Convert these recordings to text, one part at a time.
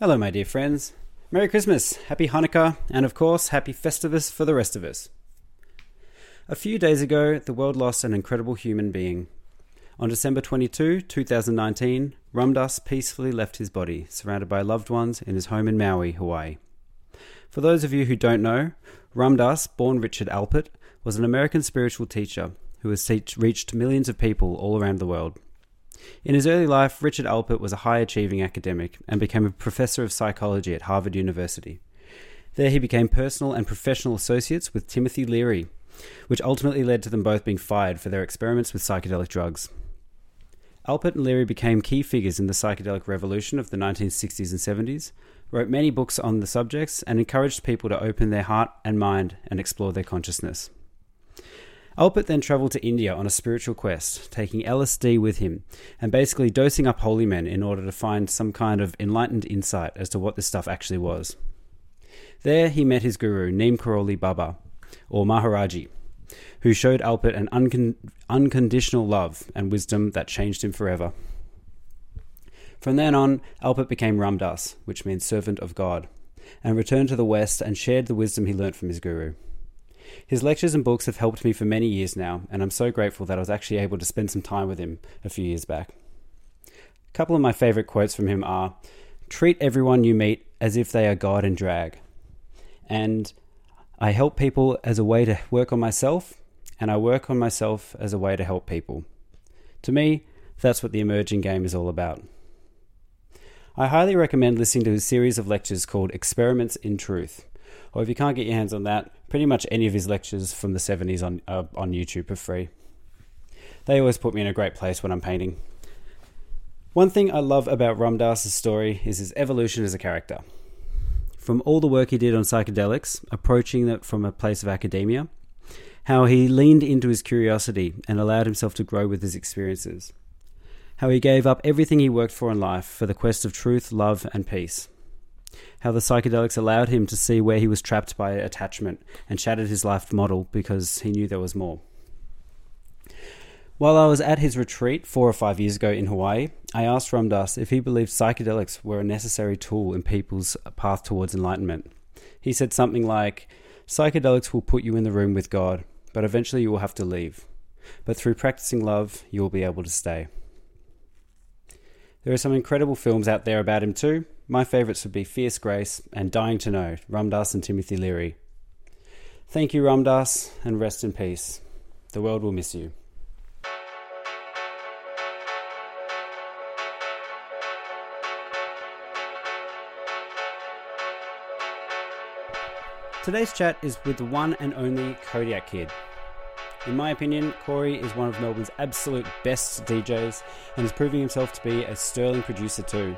Hello, my dear friends. Merry Christmas, Happy Hanukkah, and of course, Happy Festivus for the rest of us. A few days ago, the world lost an incredible human being. On December 22, 2019, Ram Dass peacefully left his body, surrounded by loved ones, in his home in Maui, Hawaii. For those of you who don't know, Ram Dass, born Richard Alpert, was an American spiritual teacher who has reached millions of people all around the world. In his early life, Richard Alpert was a high achieving academic and became a professor of psychology at Harvard University. There, he became personal and professional associates with Timothy Leary, which ultimately led to them both being fired for their experiments with psychedelic drugs. Alpert and Leary became key figures in the psychedelic revolution of the 1960s and 70s, wrote many books on the subjects, and encouraged people to open their heart and mind and explore their consciousness. Alpert then travelled to India on a spiritual quest, taking LSD with him and basically dosing up holy men in order to find some kind of enlightened insight as to what this stuff actually was. There he met his guru, Neem Karoli Baba, or Maharaji, who showed Alpert an uncon- unconditional love and wisdom that changed him forever. From then on, Alpert became Ram Dass, which means servant of God, and returned to the West and shared the wisdom he learnt from his guru. His lectures and books have helped me for many years now, and I'm so grateful that I was actually able to spend some time with him a few years back. A couple of my favourite quotes from him are Treat everyone you meet as if they are God and drag. And I help people as a way to work on myself, and I work on myself as a way to help people. To me, that's what the emerging game is all about. I highly recommend listening to his series of lectures called Experiments in Truth. Or if you can't get your hands on that, pretty much any of his lectures from the 70s on, uh, on YouTube are free. They always put me in a great place when I'm painting. One thing I love about Ram Dass's story is his evolution as a character. From all the work he did on psychedelics, approaching it from a place of academia, how he leaned into his curiosity and allowed himself to grow with his experiences, how he gave up everything he worked for in life for the quest of truth, love, and peace, how the psychedelics allowed him to see where he was trapped by attachment and shattered his life model because he knew there was more. While I was at his retreat four or five years ago in Hawaii, I asked Ram Dass if he believed psychedelics were a necessary tool in people's path towards enlightenment. He said something like, Psychedelics will put you in the room with God, but eventually you will have to leave. But through practicing love, you will be able to stay. There are some incredible films out there about him too. My favourites would be Fierce Grace and Dying to Know, Ram Dass and Timothy Leary. Thank you, Ram Dass, and rest in peace. The world will miss you. Today's chat is with the one and only Kodiak Kid. In my opinion, Corey is one of Melbourne's absolute best DJs and is proving himself to be a sterling producer too.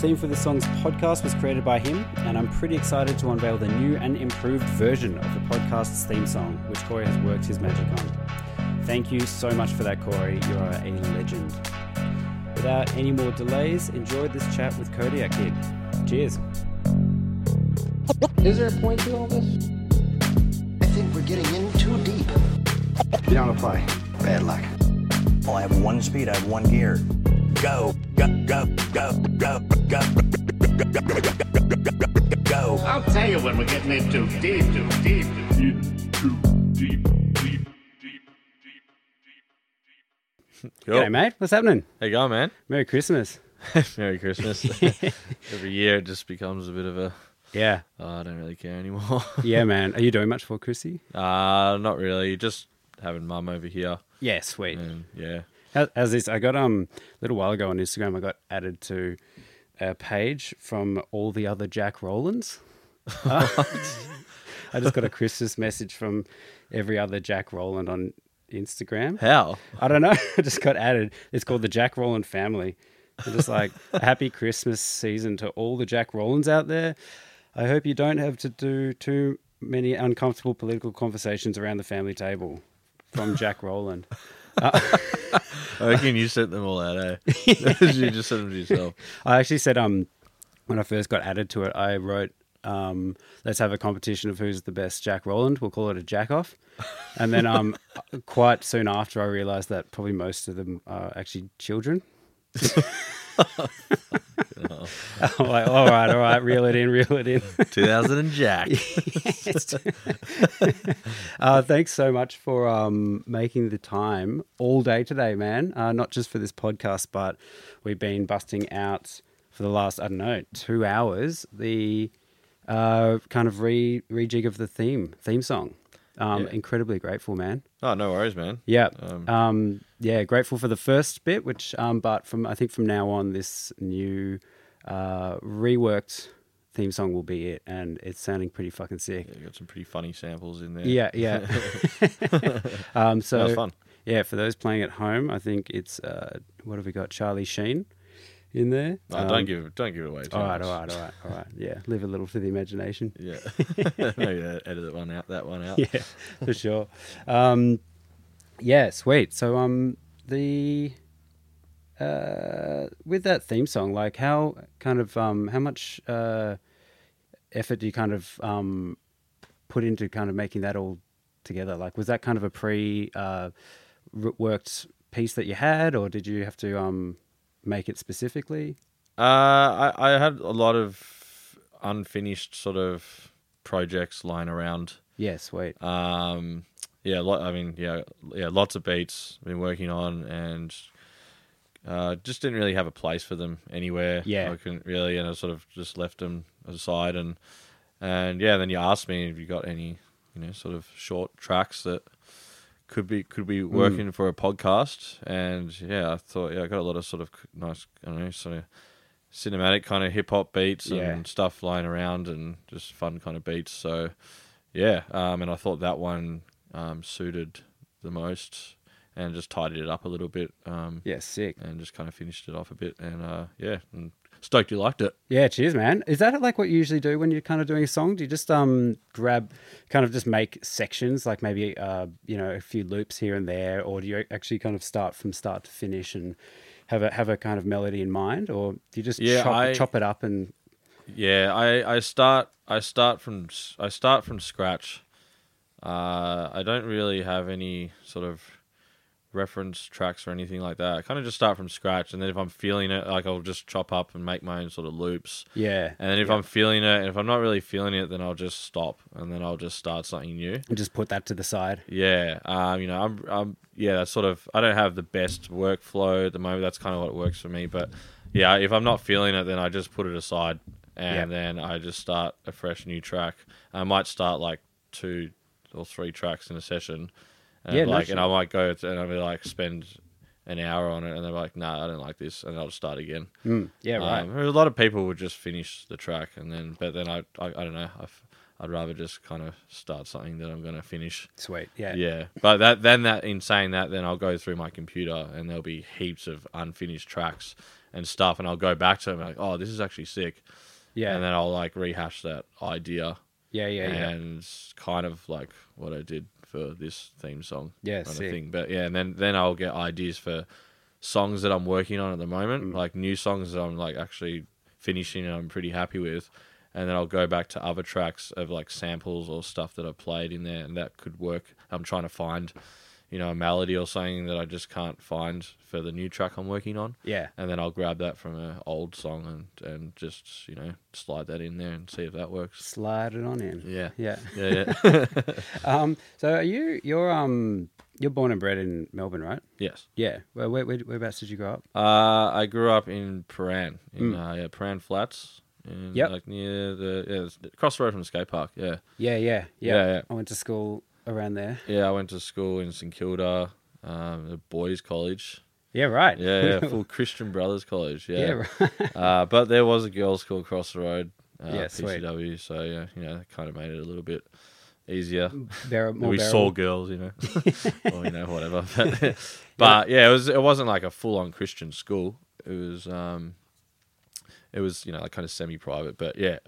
The theme for this song's podcast was created by him, and I'm pretty excited to unveil the new and improved version of the podcast's theme song, which Corey has worked his magic on. Thank you so much for that, Corey. You are a legend. Without any more delays, enjoy this chat with Kodiak Kid. Cheers. Is there a point to all this? I think we're getting in too deep. You don't apply. Bad luck. Well, I have one speed, I have one gear. Go, go. I'll tell you when we're getting in too deep, too deep, too deep. Cool. G'day, mate. What's happening? How you going, man? Merry Christmas. Merry Christmas. Every year it just becomes a bit of a. Yeah. Oh, I don't really care anymore. Yeah, man. Are you doing much for Chrissy? uh, not really. Just having mum over here. Yeah, sweet. And yeah. How's this? I got um a little while ago on Instagram. I got added to a page from all the other Jack Rollins. I just got a Christmas message from every other Jack Roland on Instagram. How? I don't know. I just got added. It's called the Jack Roland family. They're just like happy Christmas season to all the Jack Rollins out there. I hope you don't have to do too many uncomfortable political conversations around the family table. From Jack Roland. I reckon you sent them all out, eh? you just sent them to yourself. I actually said um when I first got added to it, I wrote um let's have a competition of who's the best Jack Roland. We'll call it a jack off. And then um quite soon after I realized that probably most of them are actually children. I'm like, all right, all right, reel it in, reel it in. 2000 and Jack. Uh, thanks so much for um, making the time all day today, man. Uh, not just for this podcast, but we've been busting out for the last, I don't know, two hours, the uh, kind of re rejig of the theme, theme song. Um, Yeah. Incredibly grateful, man. Oh, no worries, man. Yeah. Um, Um, yeah, grateful for the first bit, which, um, but from, I think from now on, this new uh, reworked theme song will be it. And it's sounding pretty fucking sick. Yeah, you got some pretty funny samples in there. Yeah, yeah. um, so That was fun. Yeah, for those playing at home, I think it's uh, what have we got? Charlie Sheen in there. No, Um, don't give don't give it away. Too All right, much. all right, all right, all right. Yeah, leave a little for the imagination. Yeah, maybe edit that one out. That one out. Yeah, for sure. Um, yeah, sweet. So, um, the uh, with that theme song, like how kind of um, how much uh, effort do you kind of um, put into kind of making that all together? Like, was that kind of a pre uh, worked piece that you had, or did you have to um, make it specifically? Uh, I, I had a lot of unfinished sort of projects lying around. Yeah, sweet. Um, yeah, lot, I mean, yeah, yeah, lots of beats been working on, and uh, just didn't really have a place for them anywhere. Yeah. I couldn't really, and I sort of just left them aside, and and yeah, then you asked me if you got any, you know, sort of short tracks that could be could be working for a podcast, and yeah, I thought yeah, I got a lot of sort of nice, I don't know, sort of cinematic kind of hip hop beats Yeah. and stuff lying around, and just fun kind of beats. So yeah, um, and I thought that one um, suited the most, and just tidied it up a little bit, um, Yeah, sick. and just kind of finished it off a bit, and uh, yeah, and stoked you liked it. Yeah, cheers, man. Is that like what you usually do when you're kind of doing a song? Do you just um grab, kind of just make sections, like maybe uh you know a few loops here and there, or do you actually kind of start from start to finish and have a have a kind of melody in mind, or do you just Yeah, chop, I- chop it up and Yeah, I, I start I start from I start from scratch. Uh, I don't really have any sort of reference tracks or anything like that. I kind of just start from scratch, and then if I'm feeling it, like I'll just chop up and make my own sort of loops. yeah, And then if I'm feeling it, and if I'm not really feeling it, then I'll just stop, and then I'll just start something new. and just put that to the side? Yeah, um, you know, I'm, I'm, yeah, that's sort of. I don't have the best workflow at the moment. That's kind of what works for me. But yeah, if I'm not feeling it, then I just put it aside, and Yep. then I just start a fresh new track. I might start like two or three tracks in a session, and Yeah, like, and I might go to, and I'll be like spend an hour on it, and they're like, "Nah, I don't like this," and I'll just start again. Mm, yeah, right. Um, a lot of people would just finish the track, and then, but then I, I, I don't know. I've, I'd rather just kind of start something that I'm going to finish. Sweet. Yeah. Yeah, but that then that in saying that, then I'll go through my computer and there'll be heaps of unfinished tracks and stuff, and I'll go back to them like, oh, this is actually sick, Yeah. and then I'll like rehash that idea yeah. Yeah. Yeah. and it's kind of like what I did for this theme song, Yeah, kind sick. of thing. But yeah, and then then I'll get ideas for songs that I'm working on at the moment, Mm. like new songs that I'm like actually finishing and I'm pretty happy with. And then I'll go back to other tracks of like samples or stuff that I've played in there, and that could work. I'm trying to find, you know, a melody or something that I just can't find for the new track I'm working on. Yeah. And then I'll grab that from an old song and, and just, you know, slide that in there and see if that works. Slide it on in. Yeah. Yeah. Yeah, yeah. Um. So are you? You're um. You're born and bred in Melbourne, right? yes. Yeah. Where, where, where whereabouts did you grow up? Uh, I grew up in Prahran, in uh, yeah, Prahran Flats. Mm. Like near the yeah, across the road from the skate park. Yeah. Yeah, yeah, yeah. Yeah, yeah. I went to school around there. Yeah, I went to school in St Kilda, um, the boys' college. Yeah, right. Yeah, yeah, full Christian Brothers College. Yeah. yeah, right. uh, but there was a girls' school across the road. Uh, Yeah, sweet. PCW. So yeah, you know, kind of made it a little bit easier. We saw girls, you know, or you know, whatever. But, but yeah, it was. It wasn't like a full-on Christian school. It was. um It was you know like kind of semi-private, but yeah,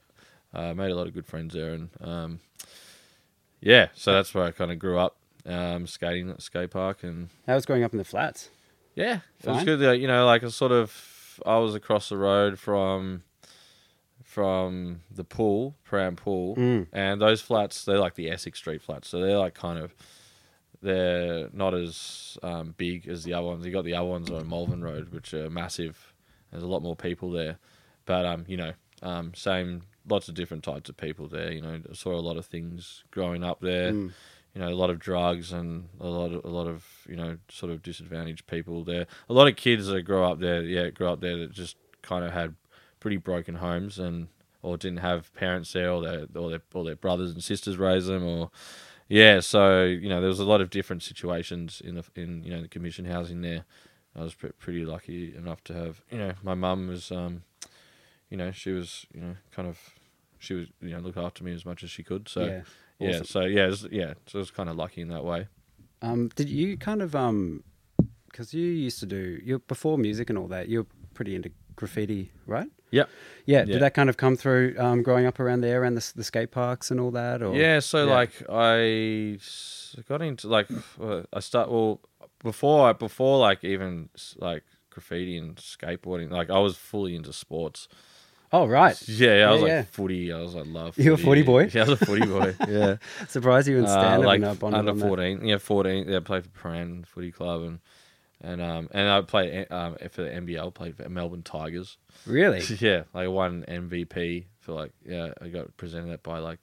I made a lot of good friends there, and um yeah, so that's where I kind of grew up, um skating at the skate park, and How was growing up in the flats? yeah, it was good. Like, you know, like a sort of. I was across the road from. From the pool, Prahran Pool, Mm. and those flats, they're like the Essex Street flats, so they're like kind of, they're not as um, big as the other ones. You got the other ones on Malvern Road, which are massive, There's a lot more people there, but um, you know, um, same lots of different types of people there. You know, I saw a lot of things growing up there. Mm. You know, a lot of drugs and a lot of a lot of you know sort of disadvantaged people there. A lot of kids that grow up there, yeah, grow up there that just kind of had pretty broken homes and or didn't have parents there, or their or their or their brothers and sisters raised them, or yeah. So you know, there was a lot of different situations in the in you know the commission housing there. I was pretty lucky enough to have you know my mum was um, you know she was you know kind of she was you know look after me as much as she could. So Yeah. yeah, Awesome. so yeah, it was, yeah. So I was kind of lucky in that way. Um, did you kind of um, because you used to do you before music and all that, you're pretty into graffiti, right? Yep. Yeah. Yeah. Did that kind of come through um, growing up around there and the, the skate parks and all that? Or Yeah, so Yeah. like I got into like uh, I start well before before like even like graffiti and skateboarding. Like I was fully into sports. Oh right. Yeah, I was Yeah, like yeah. footy. I was like love. You were a footy boy? Yeah, I was a footy boy. yeah, Surprised you and Stan uh, like haven't uh, under on that. fourteen. Yeah, fourteen. Yeah, I played for Prahran Footy Club and and um and I played um for the NBL. Played for Melbourne Tigers. Really? Yeah, like won MVP for like yeah. I got presented that by like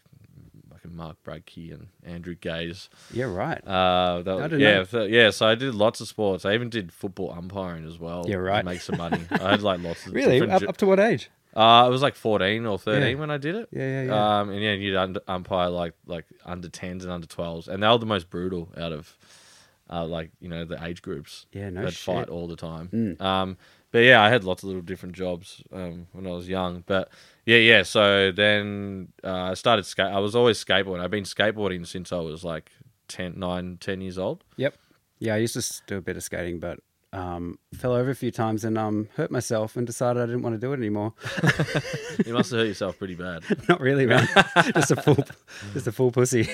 like Mark Bradtke and Andrew Gaze. Yeah. Right. Uh, that, I didn't yeah, know. so, yeah. So I did lots of sports. I even did football umpiring as well. Yeah, to right. Make some money. I had like lots of really? Up, up to what age? Uh, it was like fourteen or thirteen Yeah. when I did it. Yeah, yeah, yeah. Um, and yeah, you'd under, umpire like like under tens and under twelves, and they were the most brutal out of, uh, like you know the age groups. Yeah, no They'd shit. fight all the time. Mm. Um, but yeah, I had lots of little different jobs um, when I was young. But yeah, yeah. So then uh, I started skate. I was always skateboarding. I've been skateboarding since I was like 10, 9, 10 years old. Yep. Yeah, I used to s- do a bit of skating, but um, fell over a few times and um, hurt myself and decided I didn't want to do it anymore. You must have hurt yourself pretty bad. Not really, man. just a full, just a full pussy.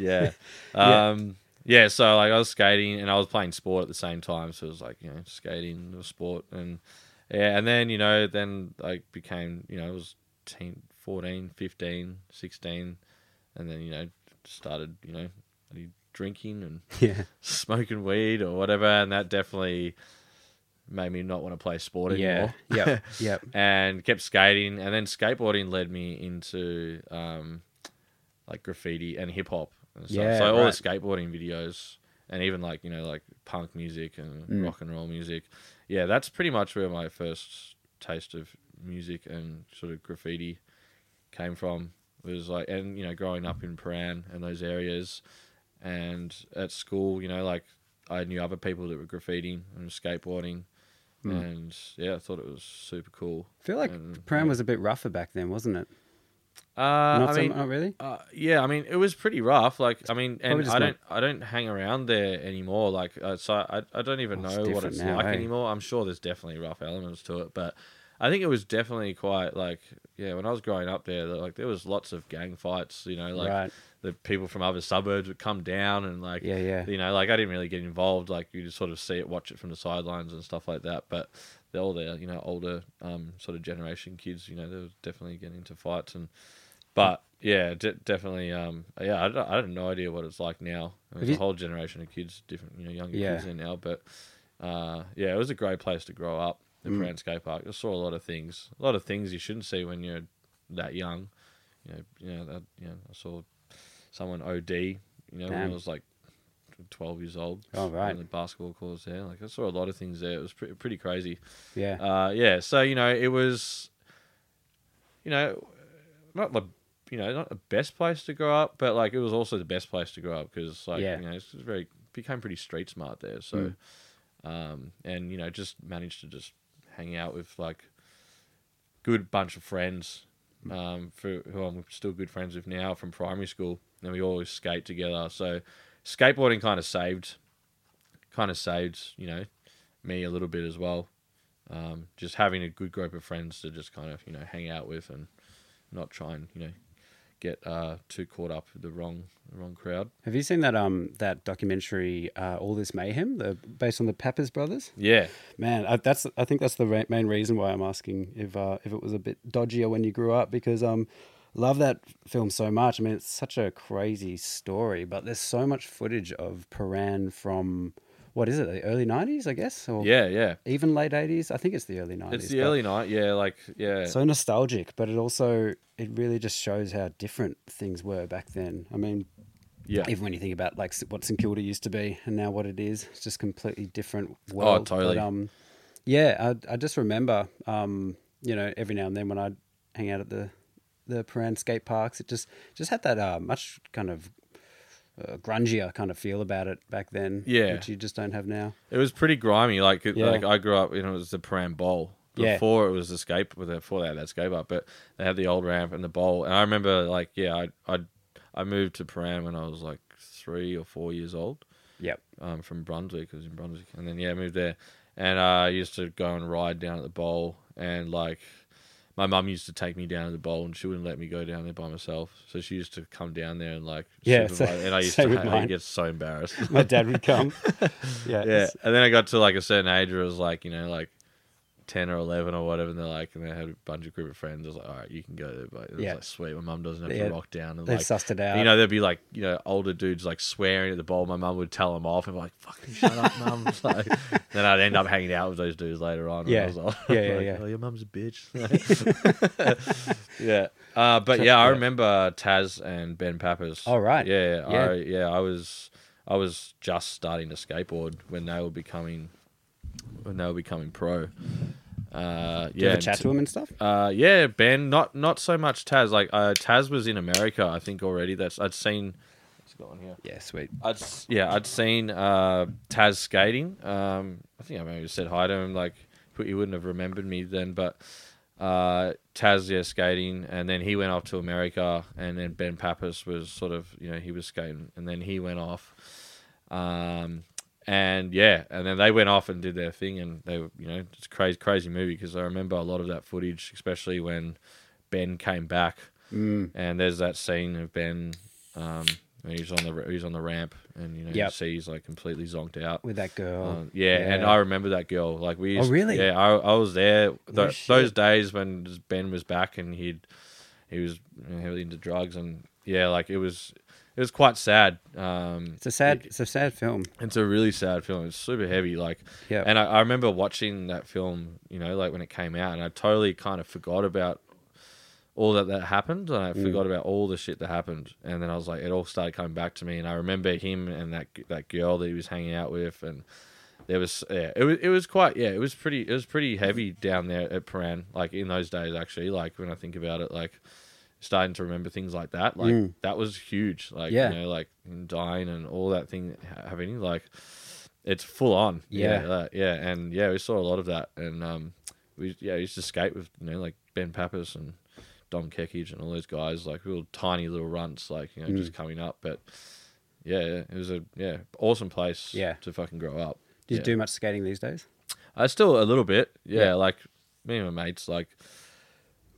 yeah. Yeah. Um, yeah. So like I was skating and I was playing sport at the same time. So it was like you know skating or sport and yeah. And then you know then I became you know it was teen, 14, 15, 16 and then you know started you know drinking and yeah. smoking weed or whatever, and that definitely made me not want to play sport anymore. Yeah. Yep. Yep. and kept skating, and then skateboarding led me into um, like graffiti and hip hop and. Yeah, so all right. the skateboarding videos, and even like you know like punk music and Mm. rock and roll music. Yeah, that's pretty much where my first taste of music and sort of graffiti came from. It Was like, and you know, growing up in Prahran and those areas, and at school, you know, like I knew other people that were graffitiing and skateboarding, and yeah, I thought it was super cool. I feel like And, Prahran yeah. was a bit rougher back then, wasn't it? Uh, Not, I so, mean, not really. uh, yeah, I mean, it was pretty rough. Like, I mean, and I don't, I don't hang around there anymore. Like, uh, so I, I don't even it's know what it's now, like eh? anymore. I'm sure there's definitely rough elements to it, but I think it was definitely quite like, yeah, when I was growing up there, like there was lots of gang fights. You know, like right. The people from other suburbs would come down and like, Yeah. Yeah. you know, like I didn't really get involved. Like you just sort of see it, watch it from the sidelines and stuff like that. But they're all there, you know, older um, sort of generation kids. You know, they were definitely getting into fights and, but yeah, de- definitely. Um, yeah, I, don't- I have no idea what it's like now. I mean, a whole generation of kids, different, you know, younger Yeah. kids there now. But uh, yeah, it was a great place to grow up. The Mm. Skate Park. I saw a lot of things, a lot of things you shouldn't see when you're that young. You know, you know that. You know, I saw someone OD. You know, when I was like twelve years old. Oh, right. On the basketball courts there, like I saw a lot of things there. It was pretty pretty crazy. Yeah. Uh, yeah. So you know, it was, you know, not the, you know, not the best place to grow up, but like it was also the best place to grow up because like Yeah. you know, it's very became pretty street smart there. So, um, and you know, just managed to just hang out with like good bunch of friends, um, for who I'm still good friends with now from primary school, and we always skate together. So, skateboarding kind of saved, kind of saved, you know, me a little bit as well. Um, just having a good group of friends to just kind of you know hang out with and not try and you know get uh, too caught up with the wrong the wrong crowd. Have you seen that um that documentary, uh, All This Mayhem, the based on the Pappas brothers? Yeah, Man, I, that's I think that's the ra- main reason why I'm asking if uh, if it was a bit dodgier when you grew up because um love that film so much. I mean, it's such a crazy story, but there's so much footage of Prahran from what is it? The early nineties, I guess, or Yeah, yeah. even late eighties. I think it's the early nineties. It's the early night. Yeah, like yeah. So nostalgic, but it also it really just shows how different things were back then. I mean, yeah. even when you think about like what St Kilda used to be and now what it is, it's just completely different world. Oh, totally. But, um, yeah, I, I just remember, um, you know, every now and then when I'd hang out at the the Prahran skate parks, it just just had that uh, much kind of uh, grungier kind of feel about it back then. Yeah. which you just don't have now. It was pretty grimy. Like, it, Yeah. like I grew up, you know, it was the Prahran Bowl. Yeah. Before it was the skate, with before they had that skate park, but they had the old ramp and the bowl. And I remember, like, yeah, I I I moved to Prahran when I was like three or four years old. Yep. um, from Brunswick. I was in Brunswick, and then yeah, moved there, and uh, I used to go and ride down at the bowl, and like my mum used to take me down to the bowl, and she wouldn't let me go down there by myself, so she used to come down there and like Yeah, so- and I used to get so embarrassed. My dad would come. yeah, yeah, and then I got to like a certain age where it was like you know like. 10 or 11 or whatever and they're like and they had a bunch of group of friends I was like all right you can go there but it was Yeah. like sweet my mum doesn't have Yeah, to rock down and They've like sussed it out. you know, there'd be like, you know, older dudes like swearing at the bowl. My mum would tell them off and be like, fucking shut up, mum. It's like, then I'd end up hanging out with those dudes later on. when I Yeah. was. Yeah, yeah, Like, yeah. Oh, your mum's a bitch. yeah. Uh, but yeah, I Yeah. remember Tas and Ben Pappas. Oh, right. Yeah. Yeah. I, yeah. I was, I was just starting to skateboard when they were becoming, when they were becoming pro. Uh, you yeah. ever chat to him and stuff? uh, yeah, Ben. Not not so much Tas. Like uh, Tas was in America, I think already. That's I'd seen. What's on here? Yeah, sweet. I'd yeah, I'd seen uh, Tas skating. Um, I think I maybe said hi to him. Like he wouldn't have remembered me then, but uh, Tas yeah skating, and then he went off to America, and then Ben Pappas was sort of you know he was skating, and then he went off. Um, and yeah, and then they went off and did their thing, and they you know, it's a crazy, crazy movie because I remember a lot of that footage, especially when Ben came back, Mm. and there's that scene of Ben, um, when he's on the he's on the ramp, and you know, you see he's like completely zonked out. With that girl. Uh, yeah, and I remember that girl. Like we, used, Oh, really? Yeah, I, I was there th- No those days when Ben was back and he'd he was heavily into drugs and yeah, like it was it was quite sad. Um, It's a sad, it- it's a sad film. it's a really sad film. It's super heavy. Like, Yeah. and I, I remember watching that film. You know, like when it came out, and I totally kind of forgot about all that that happened. And I forgot about all the shit that happened. And then I was like, it all started coming back to me. And I remember him and that that girl that he was hanging out with, and there was yeah, it was it was quite yeah, it was pretty it was pretty heavy down there at Prahran. Like in those days, actually, like when I think about it, like. Starting to remember things like that, like Mm. that was huge. Like Yeah. you know, like dying and all that thing ha- happening. Like it's full on. Yeah. yeah, that- yeah, and yeah, we saw a lot of that, and um, we yeah we used to skate with you know like Ben Pappas and Dom Kekich and all those guys, like little tiny little runts, like you know Mm. just coming up, but yeah, it was a yeah awesome place. Yeah. to fucking grow up. Do you yeah. do much skating these days? I still a little bit, yeah, Yeah. Like me and my mates, like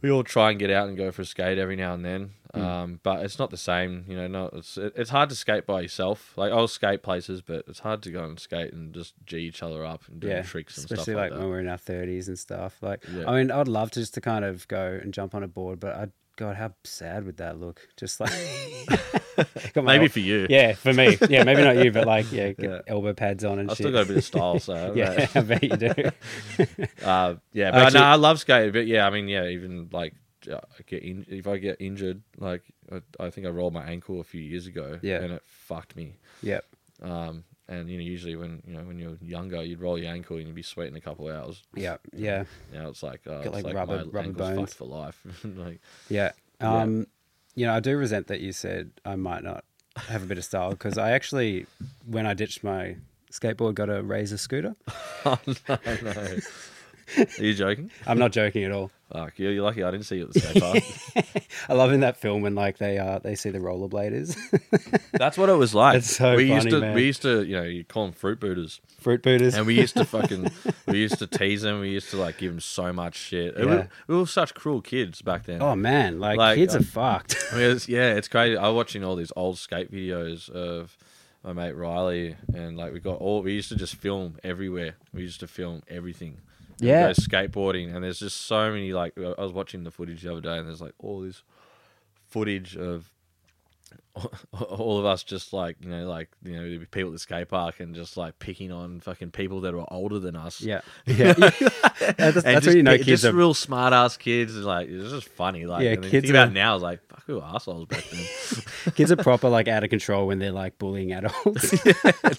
we all try and get out and go for a skate every now and then. Hmm. Um, but it's not the same, you know. No, it's it, it's hard to skate by yourself. Like I'll skate places, but it's hard to go and skate and just g each other up and do yeah, tricks and especially stuff like, like, that. when we're in our thirties and stuff. Like, Yeah. I mean, I'd love to just to kind of go and jump on a board, but I, God, how sad would that look? Just like Maybe for you. yeah, for me, yeah, maybe not you, but like, yeah, get Yeah. elbow pads on and I shit. still got a bit of style, so yeah, I bet you do. Uh, yeah, but Actually- no, I love skating. But yeah, I mean, yeah, even like uh, I get in, if I get injured, like I, I think I rolled my ankle a few years ago, Yeah. and it fucked me. yep. Um, and you know, usually when you know when you're younger, you'd roll your ankle and you'd be sweating in a couple of hours. Yeah, yeah, Now it's like uh, Get, it's like, like rubber- my rubber bones. fucked for life. like, yeah. Yeah. Um, you know, I do resent that you said I might not have a bit of style because I actually, when I ditched my skateboard, got a Razor scooter. oh no, no. Are you joking? I'm not joking at all. Fuck, you're, lucky I didn't see you at the skate park. I love in that film when like they uh they see the rollerbladers, That's what it was like. It's so we used funny, to man. we used to you know you call them fruit booters. fruit booters. and we used to fucking we used to tease them. We used to like give them so much shit. Yeah. was- we were such cruel kids back then. oh man, like, Like, kids are fucked. I mean, it's- yeah, it's crazy. I'm watching all these old skate videos of my mate Riley, and like we got all. We used to just film everywhere. We used to film everything. Yeah. go skateboarding, and there's just so many. Like I was watching the footage the other day, and there's like all this footage of all of us just like you know like you know there'd be people at the skate park and just like picking on fucking people that were older than us. Yeah, yeah. that's that's just, when you know kids just are. real smart ass kids. Like it's just funny. Like Yeah, kids think about are- now. It's like fuck, we were assholes back then. Kids are proper like out of control when they're like bullying adults.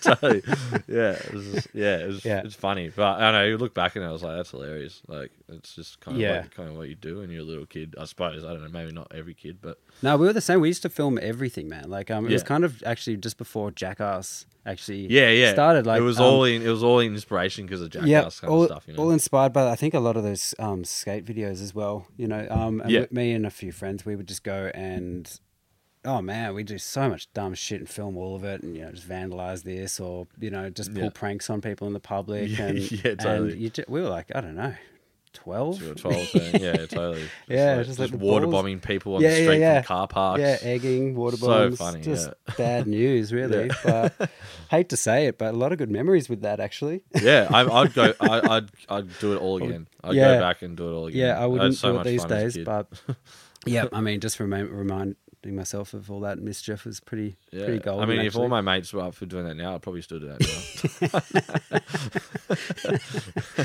totally. Yeah, it was just- yeah, it was, Yeah. it's funny. But I don't know. You look back and I was like, that's hilarious. Like it's just kind of Yeah. like, kind of what you do when you're a little kid. I suppose I don't know. Maybe not every kid, but no, we were the same. We used to film everything, man. Like, um, it was Yeah. kind of actually just before Jackass actually yeah, yeah. started. Like, it was um, all in. It was all in inspiration because of Jackass yeah, kind all, of stuff. You know. all inspired by I think a lot of those um, skate videos as well. You know, um, and Yeah. with me and a few friends, we would just go and oh man, we do so much dumb shit and film all of it, and you know, just vandalize this or you know, just pull Yeah. pranks on people in the public. Yeah, and, yeah, totally. And you ju- we were like, I don't know, twelve. You were 12 then. Yeah, totally. Just Yeah, like, just like water balls. bombing people on Yeah, the street yeah. from car parks. Yeah, egging, water bombs. So funny, just yeah. bad news, really. Yeah. But hate to say it, but a lot of good memories with that, actually. Yeah, I, I'd go. I, I'd I'd do it all again. I'd Yeah. go back and do it all again. Yeah, I wouldn't so do it these fun as a days, but yeah, I mean, just remind, myself of all that mischief was pretty, yeah. pretty golden. I mean, if all my mates were up for doing that now, I'd probably still do that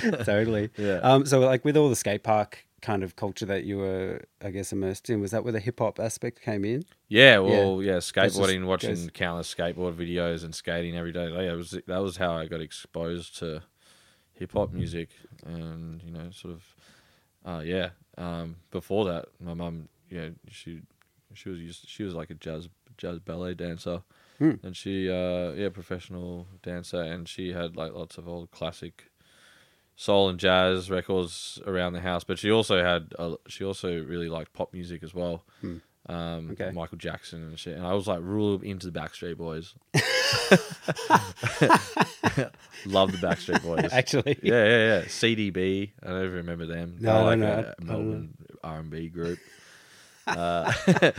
now. totally. Yeah. Um. So, like, with all the skate park kind of culture that you were, I guess, immersed in, was that where the hip hop aspect came in? yeah, well, yeah, just skateboarding, watching goes- countless skateboard videos and skating every day. Yeah, it was that was how I got exposed to hip hop music, and you know, sort of, uh, yeah. Um, before that, my mum, yeah, she she was used she was like a jazz jazz ballet dancer, Hmm. and she uh, yeah professional dancer, and she had like lots of old classic soul and jazz records around the house. But she also had a, she also really liked pop music as well. Um, Hmm. Okay. Michael Jackson and shit, and I was like real into the Backstreet Boys. Love the Backstreet Boys. Actually. Yeah, yeah, yeah. CDB. I don't even remember them. No, They're like no, a I don't know. Melbourne R and B group. Uh,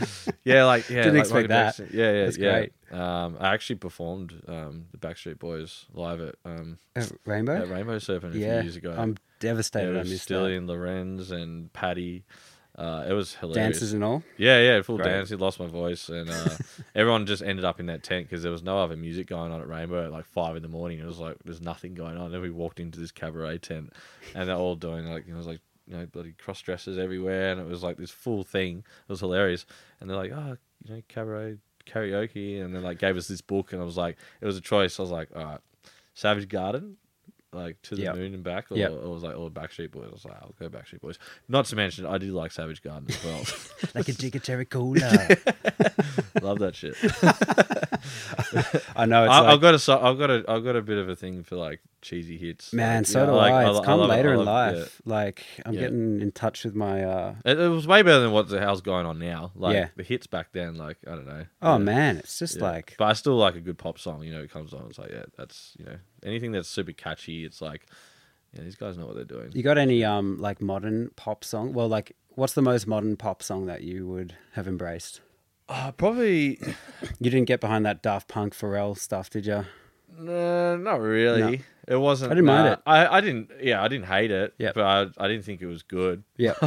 yeah, like yeah, Didn't like expect that. Yeah, yeah, That's yeah. great. Um, I actually performed um, the Backstreet Boys live at um, Uh, Rainbow. at Rainbow Serpent a yeah. few years ago. I'm yeah, devastated. it I missed Stilly that. Lorenz and Patty. Uh, it was hilarious. Dances and all. Yeah, yeah, full Great. dance. He lost my voice, and uh, everyone just ended up in that tent because there was no other music going on at Rainbow at like five in the morning. It was like there's nothing going on. And Then we walked into this cabaret tent, and they're all doing like it was like you know bloody cross dressers everywhere, and it was like this full thing. It was hilarious, and they're like, oh, you know, cabaret karaoke, and then like gave us this book, and I was like, it was a choice. I was like, all right, Savage Garden. Like to the Yep. moon and back, or, Yep. or was like, or Backstreet Boys. I was like, I'll go Backstreet Boys. Not to mention, I do like Savage Garden as well. like a jigger cherry cola. Love that shit. I know. It's I, like, I've got a, I've got a, I've got a bit of a thing for like cheesy hits. man, Like, so yeah, do like, I. It's come love it, later I in love- life. Like I'm Yeah. getting in touch with my. uh. It, it was way better than what the hell's going on now. Like Yeah. the hits back then, like I don't know. Oh Yeah. man, it's just Yeah. like but I still like a good pop song. You know, it comes on. It's like, yeah, that's you know, anything that's super catchy. It's like, yeah, these guys know what they're doing. You got any um like modern pop song? Well, like what's the most modern pop song that you would have embraced? Uh, probably, You didn't get behind that Daft Punk Pharrell stuff, did you? no, not really. It wasn't. I didn't mind it. I, I didn't. Yeah, I didn't hate it. Yep. but I, I didn't think it was good. Yeah.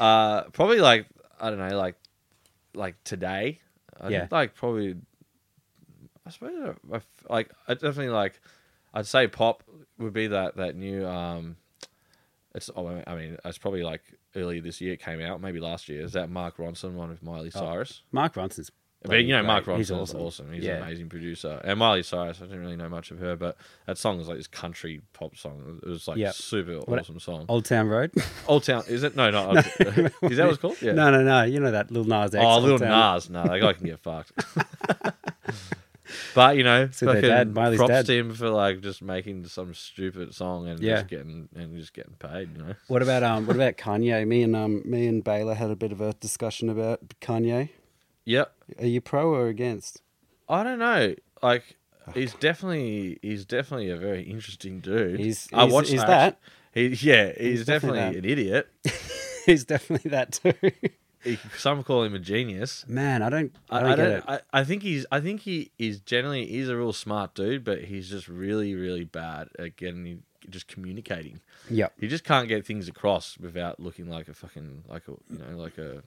Uh, probably like I don't know, like like today. I Yeah. Like probably. I suppose I, like I definitely like. I'd say pop would be that that new. um It's oh, I mean it's probably like earlier this year it came out maybe last year. Is that Mark Ronson one with Miley Cyrus? Mark Ronson's. But you know, Mark great. Ronson is awesome. awesome. He's Yeah. an amazing producer. And Miley Cyrus, I didn't really know much of her, but that song is like this country pop song. It was like Yep. super What- awesome song. Old Town Road. Old Town, is it? No, not Old is that what it's called? Yeah. No, no, no. You know that Lil Nas X. Oh, Old little Town- Nas. No, that guy can get fucked. but you know, So their dad, Miley's props dad. to him for like just making some stupid song and Yeah. just getting and just getting paid. You know. What about um? What about Kanye? Me and um, me and Baylor had a bit of a discussion about Kanye. Yep. Are you pro or against? I don't know. Like he's definitely he's definitely a very interesting dude. He's- I watched he's that. He, yeah, he's, He's definitely, definitely an idiot. He's definitely that too. He, some call him a genius. Man, I don't. I don't I get don't. it. I, I think he's. I think he is generally. He's a real smart dude, but he's just really, really bad at getting just communicating. Yeah, He just can't get things across without looking like a fucking like a you know like a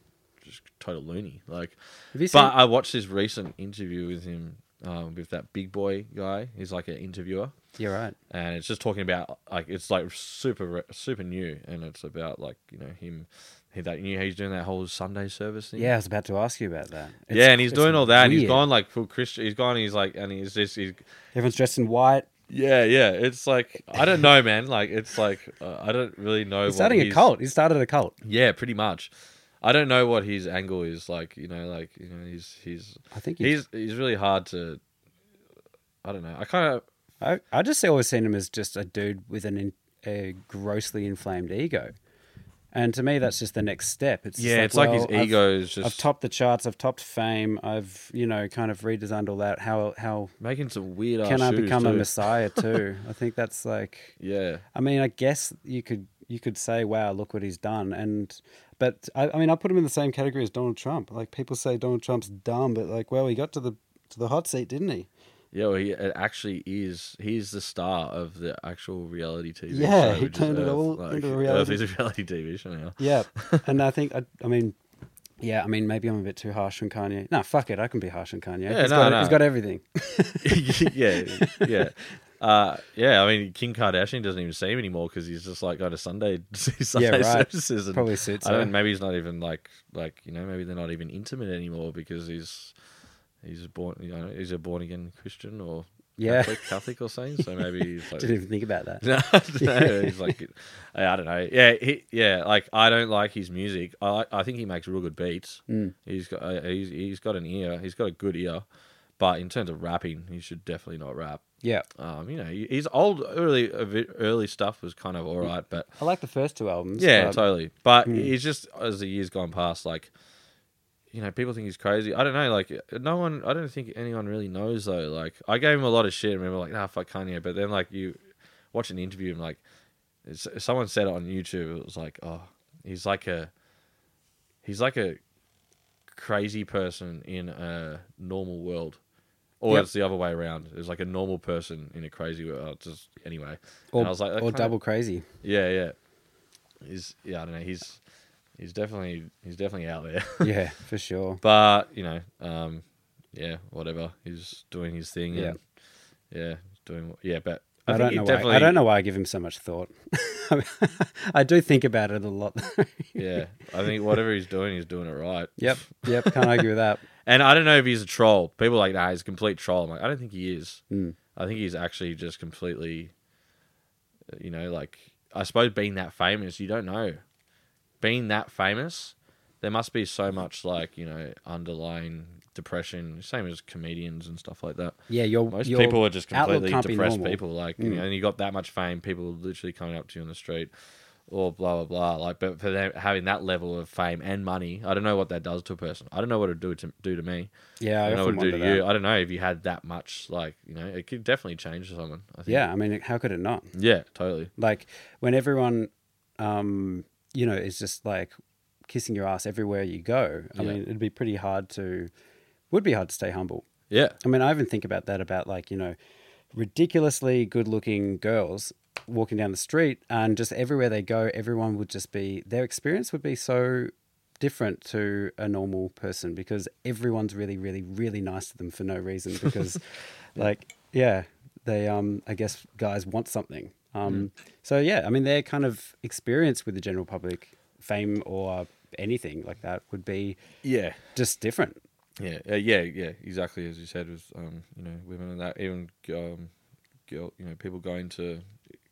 just total loony. Like, you seen? but I watched this recent interview with him um, with that big boy guy. He's like an interviewer, You're right. and it's just talking about like it's like super super new, and it's about like you know him. He, that you know, he's doing that whole Sunday service thing. Yeah, I was about to ask you about that. It's- yeah, and he's doing all that. And he's gone like full Christian. He's gone. He's like, and he's just he's Everyone's dressed in white. yeah, yeah. It's like I don't know, man. Like it's like uh, I don't really know. He's starting a cult. He started a cult. Yeah, pretty much. I don't know what his angle is. Like you know, like you know, he's he's I think he's. he's he's really hard to. I don't know. I kind of I, I just always seen him as just a dude with an in, a grossly inflamed ego, and to me that's just the next step. It's yeah. it's like his well, I've- ego is just I've topped the charts. I've topped fame. I've you know kind of redesigned all that. How how making some weird. can I shoes, become a messiah too? I think that's like. Yeah. I mean, I guess you could you could say, "Wow, look what he's done," and but I, I mean, I put him in the same category as Donald Trump. Like people say Donald Trump's dumb, but like, well, he got to the to the hot seat, didn't he? Yeah, well, he it actually is. He's the star of the actual reality TV. Yeah, show, he turned it Earth. all Like, into a Earth reality- is a reality TV show now. Yeah, and I think I, I mean, yeah, I mean, maybe I'm a bit too harsh on Kanye. No, fuck it, I can be harsh on Kanye. Yeah, he's no, got, no. he's got everything. yeah, yeah, uh, yeah. I mean, Kim Kardashian doesn't even see him anymore because he's just like going to Sunday Sunday right. services. And Probably suits I don't. Maybe he's not even like like you know maybe they're not even intimate anymore because he's he's born you know he's a born again Christian or Yeah. Catholic, Catholic or something. So maybe he's like Didn't even think about that. no, no, he's like, I I don't know. Yeah, he, yeah. Like I don't like his music. I I think he makes real good beats. Mm. He's got uh, he's he's got an ear. He's got a good ear. But in terms of rapping, he should definitely not rap. Yeah, Um, you know, his old early early stuff was kind of all right, but I like the first two albums. yeah, but- totally. But Hmm. he's just as the years gone past, like you know, people think he's crazy. I don't know. Like no one, I don't think anyone really knows though. Like I gave him a lot of shit. I remember like, nah, fuck Kanye. But then like you watch an interview and like it's, someone said it on YouTube. It was like, oh, he's like a he's like a crazy person in a normal world. Or Yep. it's the other way around. It's like a normal person in a crazy world. Just anyway. or, and I was like, or double crazy. yeah, yeah. He's yeah, I don't know. He's he's definitely he's definitely out there. Yeah, for sure. but you know, um, yeah, whatever. He's doing his thing. Yeah. And, yeah, doing yeah. But I, I, don't know. definitely. Why, I don't know why I give him so much thought. I do think about it a lot. Yeah, I think whatever he's doing, he's doing it right. yep, yep. Can't argue with that. And I don't know if he's a troll. People are like, nah, he's a complete troll. I'm like, I don't think he is. Mm. I think he's actually just completely, uh, you know, like I suppose being that famous, you don't know. Being that famous, there must be so much like you know underlying depression. Same as comedians and stuff like that. Yeah, your Most your people are just completely depressed people. Like you Mm. know, and you got that much fame, people literally coming up to you on the street, or blah blah blah. Like, but for them having that level of fame and money, I don't know what that does to a person. I don't know what it would do to do to me. Yeah, I, I don't know what it do to wonder you. that. I don't know if you had that much. Like you know, it could definitely change someone. I think. Yeah, I mean, how could it not? Yeah, totally. Like when everyone, um, you know, is just like kissing your ass everywhere you go. I Yeah. mean, it'd be pretty hard to, would be hard to stay humble. Yeah, I mean, I even think about that about like you know, ridiculously good-looking girls walking down the street, and just everywhere they go, everyone would just be their experience would be so different to a normal person because everyone's really, really, really nice to them for no reason because, like, yeah, they um, I guess guys want something. Um, so yeah, I mean, their kind of experience with the general public, fame or anything like that would be yeah, just different. yeah, uh, yeah, yeah. Exactly as you said, with um, you know, women and that, even um, girl, you know, people going to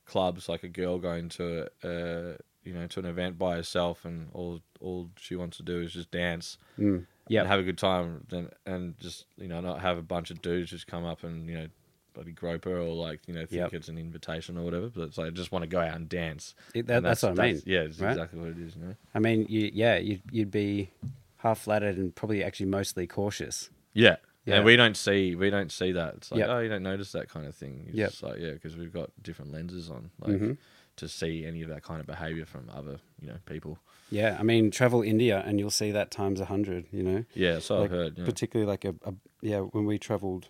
clubs, like a girl going to uh, you know, to an event by herself, and all all she wants to do is just dance. Mm. Yeah, and have a good time then and just you know not have a bunch of dudes just come up and you know bloody grope her or like you know think Yep. it's an invitation or whatever but it's like I just want to go out and dance It- that- And that's what I mean, yeah it's right? exactly what it is you know I mean, you, yeah, you'd, you'd be half flattered and probably actually mostly cautious. yeah Yeah. and we don't see we don't see that it's like Yep. oh you don't notice that kind of thing it's Yep. like yeah because we've got different lenses on like Mhm. to see any of that kind of behavior from other you know people Yeah, I mean, travel India and you'll see that times a hundred. You know, yeah so like, I've heard yeah. particularly like a, a yeah when we traveled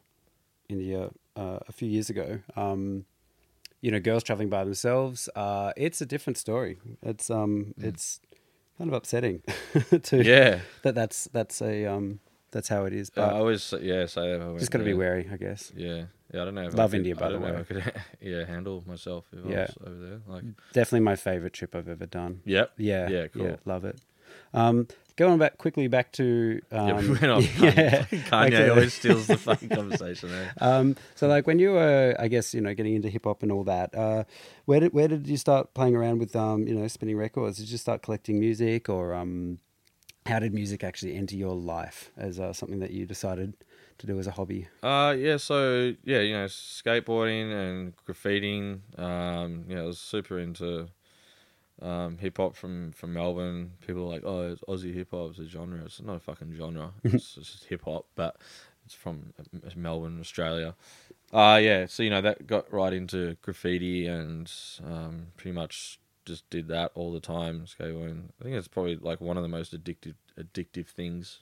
India uh, a few years ago. Um, you know, girls traveling by themselves. Uh, it's a different story. It's um, Mm. it's kind of upsetting to Yeah. that that's that's a um that's how it is. Uh, I always yeah say that just got to be wary, I guess. Yeah, yeah. I don't know. If Love I could, India, by I the way. if I could yeah handle myself if Yeah. I was over there. Like, Definitely my favorite trip I've ever done. yep. Yeah, Yeah. Cool. love it. Um, going back quickly back to um, Yeah, we went on. yeah, Kanye, Kanye always steals the fucking conversation. Eh? Um, so like when you were, I guess you know, getting into hip hop and all that, uh, where did where did you start playing around with um, you know, spinning records? Did you start collecting music, or um, how did music actually enter your life as uh, something that you decided to do as a hobby? Uh, yeah. So yeah, you know, skateboarding and graffitiing. Um, yeah, I was super into um, hip hop from from Melbourne. People are like, oh, it's Aussie hip hop. It's a genre. It's not a fucking genre. It's, it's just hip hop, but it's from uh, Melbourne, Australia. Uh, yeah. So you know that got right into graffiti and um, pretty much just did that all the time. Skateboarding. I think it's probably like one of the most addictive addictive things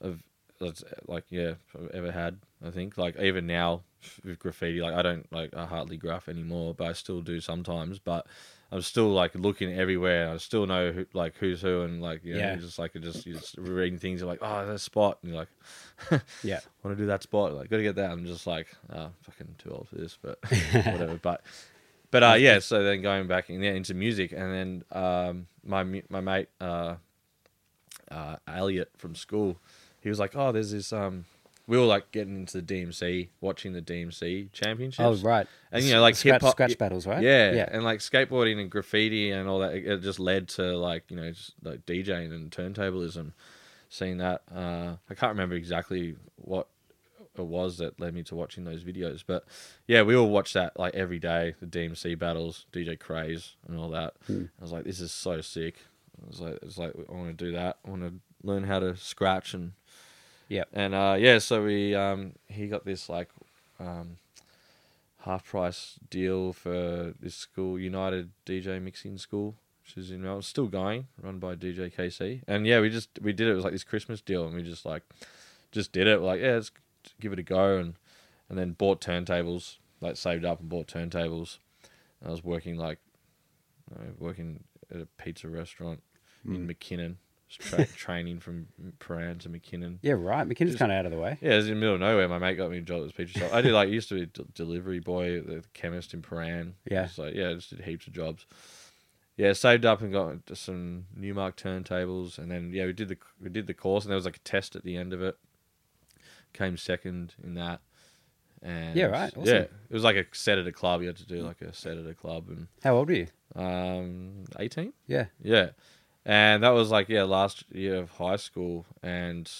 of that's like yeah I've ever had. I think like even now with graffiti, like I don't like I hardly graph anymore, but I still do sometimes. But I'm still like looking everywhere. I still know who, like who's who, and like you know, Yeah. just like just you're just reading things. You're like, oh, that spot, and you're like, Yeah, want to do that spot. Like, gotta get that. I'm just like, oh, fucking too old for this, but whatever. But, but uh, yeah. So then going back in, yeah, into music, and then um, my my mate uh, uh, Elliot from school, he was like, oh, there's this um. We were like getting into the DMC, watching the DMC championships. oh right, And you know, like hip-hop- scratch battles, right? Yeah, yeah. and like skateboarding and graffiti and all that, it, it just led to like you know just like DJing and turntablism. Seeing that, uh, I can't remember exactly what it was that led me to watching those videos, but yeah, we all watch that like every day, the DMC battles, DJ Craze, and all that. Hmm. I was like, this is so sick. I was like, it's like I want to do that. I want to learn how to scratch and yeah. and uh, yeah, so we um, he got this like um, half price deal for this school, United DJ Mixing School, which is in Melbourne, still going, run by DJ KC. And yeah, we just we did it. It was like this Christmas deal, and we just like just did it. We're like yeah, let's give it a go, and and then bought turntables, like saved up and bought turntables. I was working like you know, working at a pizza restaurant in hmm. McKinnon, tra- training from Prahran to McKinnon. Yeah, right. McKinnon's kind of out of the way. Yeah, it was in the middle of nowhere. My mate got me a job at this pizza shop. I did like used to be a d- delivery boy, at the chemist in Prahran. Yeah. Just like yeah, just did heaps of jobs. Yeah, saved up and got some Numark turntables, and then yeah, we did the we did the course, and there was like a test at the end of it. Came second in that. And Yeah, right, awesome. Yeah, it was like a set at a club. You had to do like a set at a club, and How old were you? um, eighteen. Yeah. Yeah. And that was like, yeah, last year of high school. And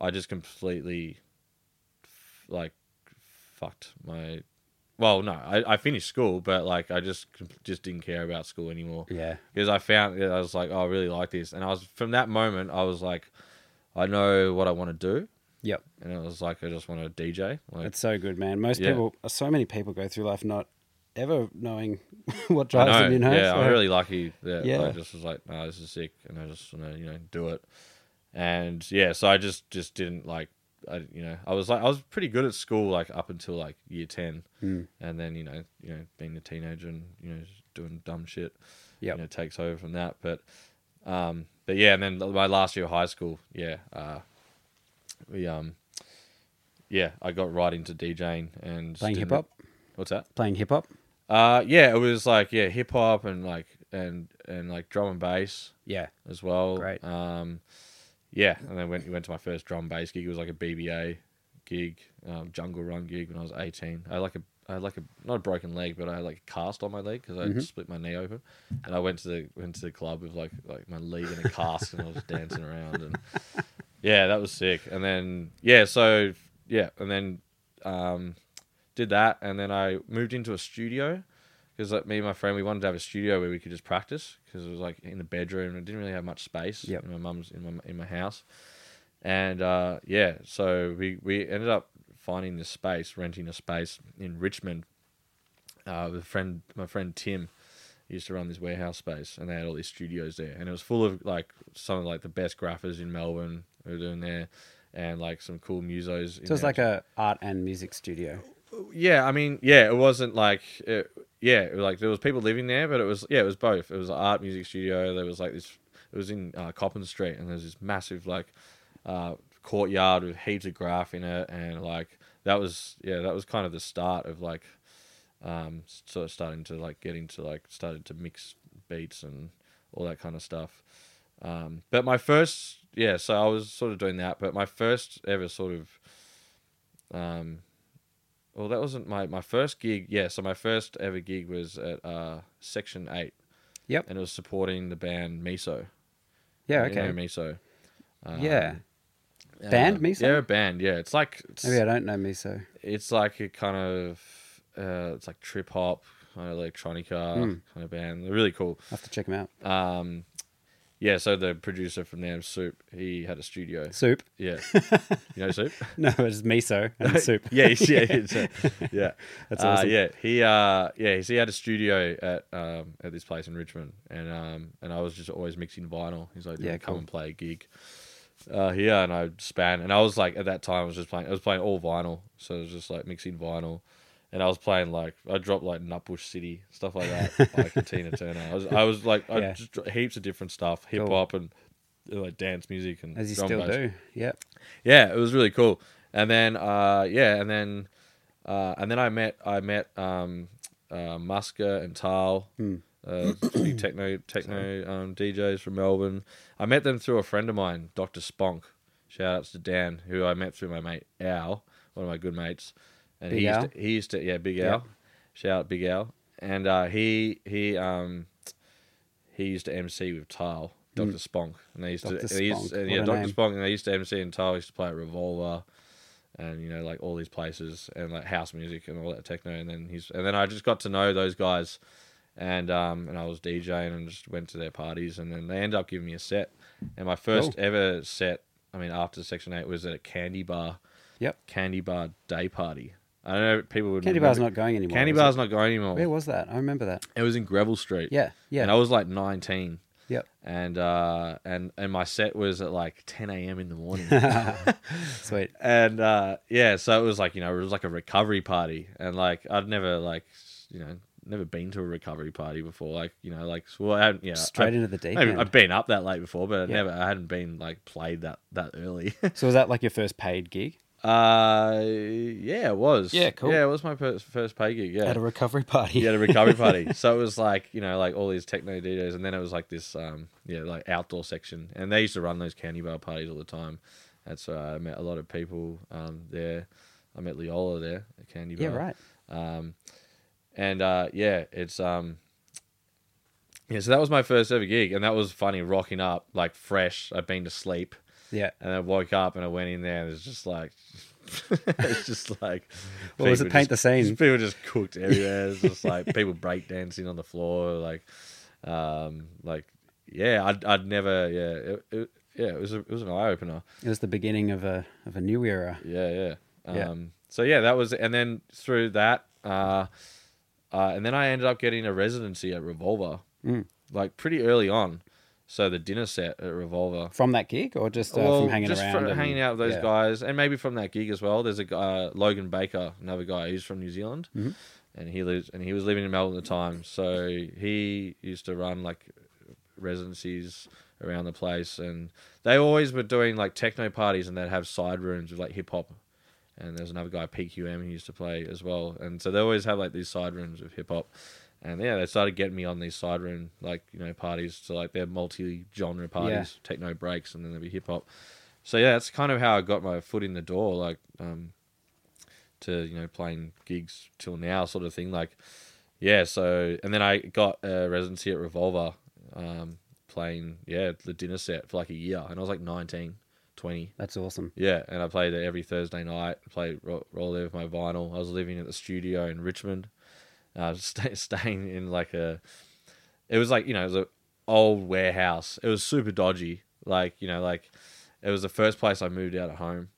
I just completely, like, fucked my. Well, no, I, I finished school, but like, I just just didn't care about school anymore. Yeah. Because I found, I was like, oh, I really like this. And I was, from that moment, I was like, I know what I want to do. Yep. And it was like, I just want to DJ. Like, It's so good, man. Most Yeah. people, so many people go through life not ever knowing what drives know. them, you know? Yeah, So- I'm really lucky that Yeah. I just was like, no, this is sick, and I just want to, you know, do it. And yeah, so I just just didn't like, I you know, I was like, I was pretty good at school like up until like year ten, Mm. and then you know, you know, being a teenager and you know, doing dumb shit, Yep. you know, takes over from that. But, um, but yeah, and then my last year of high school, yeah, uh, we um, yeah, I got right into DJing and Playing hip hop? What's that? Playing hip hop? Uh, yeah, it was like yeah, hip hop and like and and like drum and bass Yeah. as well. Great. Um, yeah, and then went went to my first drum and bass gig. It was like a BBA gig, um, Jungle Run gig when I was eighteen. I had like a I had like a not a broken leg, but I had like a cast on my leg because I Mm-hmm. split my knee open. And I went to the went to the club with like like my leg in a cast, and I was dancing around and yeah, that was sick. And then yeah, so yeah, and then um, did that, and then I moved into a studio because like me and my friend we wanted to have a studio where we could just practice because it was like in the bedroom and it didn't really have much space in my mum's in my in my house, and uh, yeah, so we we ended up finding this space, renting a space in Richmond uh, with a friend, my friend Tim. Used to run this warehouse space, and they had all these studios there, and it was full of like some of like the best graphers in Melbourne were doing there, and like some cool musos. in So it's like a art and music studio. Yeah, I mean, yeah, it wasn't like it, yeah, it was like there was people living there, but it was yeah, it was both. It was an art music studio. There was like this. It was in uh, Coppin Street, and there's this massive like uh, courtyard with heaps of graph in it, and like that was yeah, that was kind of the start of like um, sort of starting to like get into like started to mix beats and all that kind of stuff. Um, but my first yeah, so I was sort of doing that, but my first ever sort of um, well, that wasn't my my first gig. Yeah, so my first ever gig was at uh, Section Eight. Yep. and it was supporting the band Miso. Yeah. You know Okay. Miso. Um, yeah. Band, uh, Miso? Yeah, a band. Yeah, it's like it's, Maybe I don't know Miso. it's like a kind of uh, it's like trip hop, kind of electronica Hmm. kind of band. They're really cool. I have to check them out. Um, yeah, so the producer from them, Soup, he had a studio. Soup. Yeah, you know Soup. No, it's miso and soup. yeah, he's- yeah, uh, yeah. That's Uh, awesome. yeah, he uh, yeah, he had a studio at um, at this place in Richmond, and um, and I was just always mixing vinyl. He's like, Yeah, yeah, come cool. and play a gig uh, here, and I span, and I was like, at that time, I was just playing, I was playing all vinyl, so it was just like mixing vinyl. And I was playing like I dropped like Nutbush City stuff like that, like a Tina Turner. I was I was like I Yeah. just heaps of different stuff, hip Cool. hop and uh, like dance music and As you drum still bass do. Yep. yeah, it was really cool. And then uh, yeah, and then uh, and then I met I met um, uh, Muska and Tal, Hmm. uh, techno techno um, DJs from Melbourne. I met them through a friend of mine, Doctor Sponk. Shout outs to Dan, who I met through my mate Al, one of my good mates. And Big he used to, he used to yeah, Big. Al. Shout out Big Al. And uh, he he um he used to MC with Tal, Doctor Sponk, and they used Dr. to and he used. And, yeah, Doctor. Sponk, and they used to MC and Tal used to play at Revolver, and you know like all these places and like house music and all that techno, and then he's and then I just got to know those guys, and um and I was DJing and just went to their parties, and then they ended up giving me a set, and my first Cool. ever set, I mean after Section Eight was at a candy bar, Yep. candy bar day party. I don't know people would Candy remember- bar's not going anymore. Candy is bar's it? not going anymore. Where was that? I remember that. It was in Greville Street. Yeah. Yeah. And I was like 19 Yep. and uh and and my set was at like 10 a.m in the morning Sweet. and uh yeah so it was like you know it was like a recovery party and like i'd never like you know never been to a recovery party before like you know like well i hadn't yeah Straight I, into the deep maybe i've been up that late before but I Yeah. never i hadn't been like played that that early So was that like your first paid gig uh yeah it was Yeah, cool. yeah it was my first, first pay gig yeah at a recovery party? yeah, at a recovery party. So it was like you know, like all these techno DJs, and then it was like this, um, yeah, like outdoor section, and they used to run those candy bar parties all the time. That's where I met a lot of people um, there. I met Leola there at Candy Bar. Yeah, right. Um, and uh, yeah, it's um, yeah. So that was my first ever gig, and that was funny. Rocking up like fresh. I'd been to sleep, Yeah. and I woke up and I went in there, and it's just like. it's just like What was it? Paint just- the scene. People just cooked everywhere. It's just like people break dancing on the floor, like, um, like yeah, I'd I'd never yeah it, it, yeah it was a, it was an eye opener. It was the beginning of a of a new era. Yeah, yeah. Um, Yeah. So yeah, that was, and then through that, uh, uh, and then I ended up getting a residency at Revolver, Mm. like pretty early on. So the dinner set at Revolver. From that gig, or just uh, Well, from hanging just around? from and- hanging out with those yeah. guys, and maybe from that gig as well. There's a guy, Logan Baker, another guy. He's from New Zealand, Mm-hmm. and he lives and he was living in Melbourne at the time. So he used to run like residencies around the place, and they always were doing like techno parties, and they'd have side rooms with like hip hop. And there's another guy, PQM, who used to play as well, and so they always have like these side rooms of hip hop. And yeah, they started getting me on these side room like you know parties, so like they're multi genre parties, techno breaks, and then there'd be hip hop. So yeah, that's kind of how I got my foot in the door, like um, to you know playing gigs till now, sort of thing. Like yeah, so and then I got a residency at Revolver, um, playing yeah the dinner set for like a year, and I was like 19, 20. That's awesome. Yeah, and I played there every Thursday night. Played roll, roll there with my vinyl. I was living at the studio in Richmond. Uh, I was stay, staying in like a. It was like you know it was an old warehouse. It was super dodgy. Like you know like, it was the first place I moved out of home.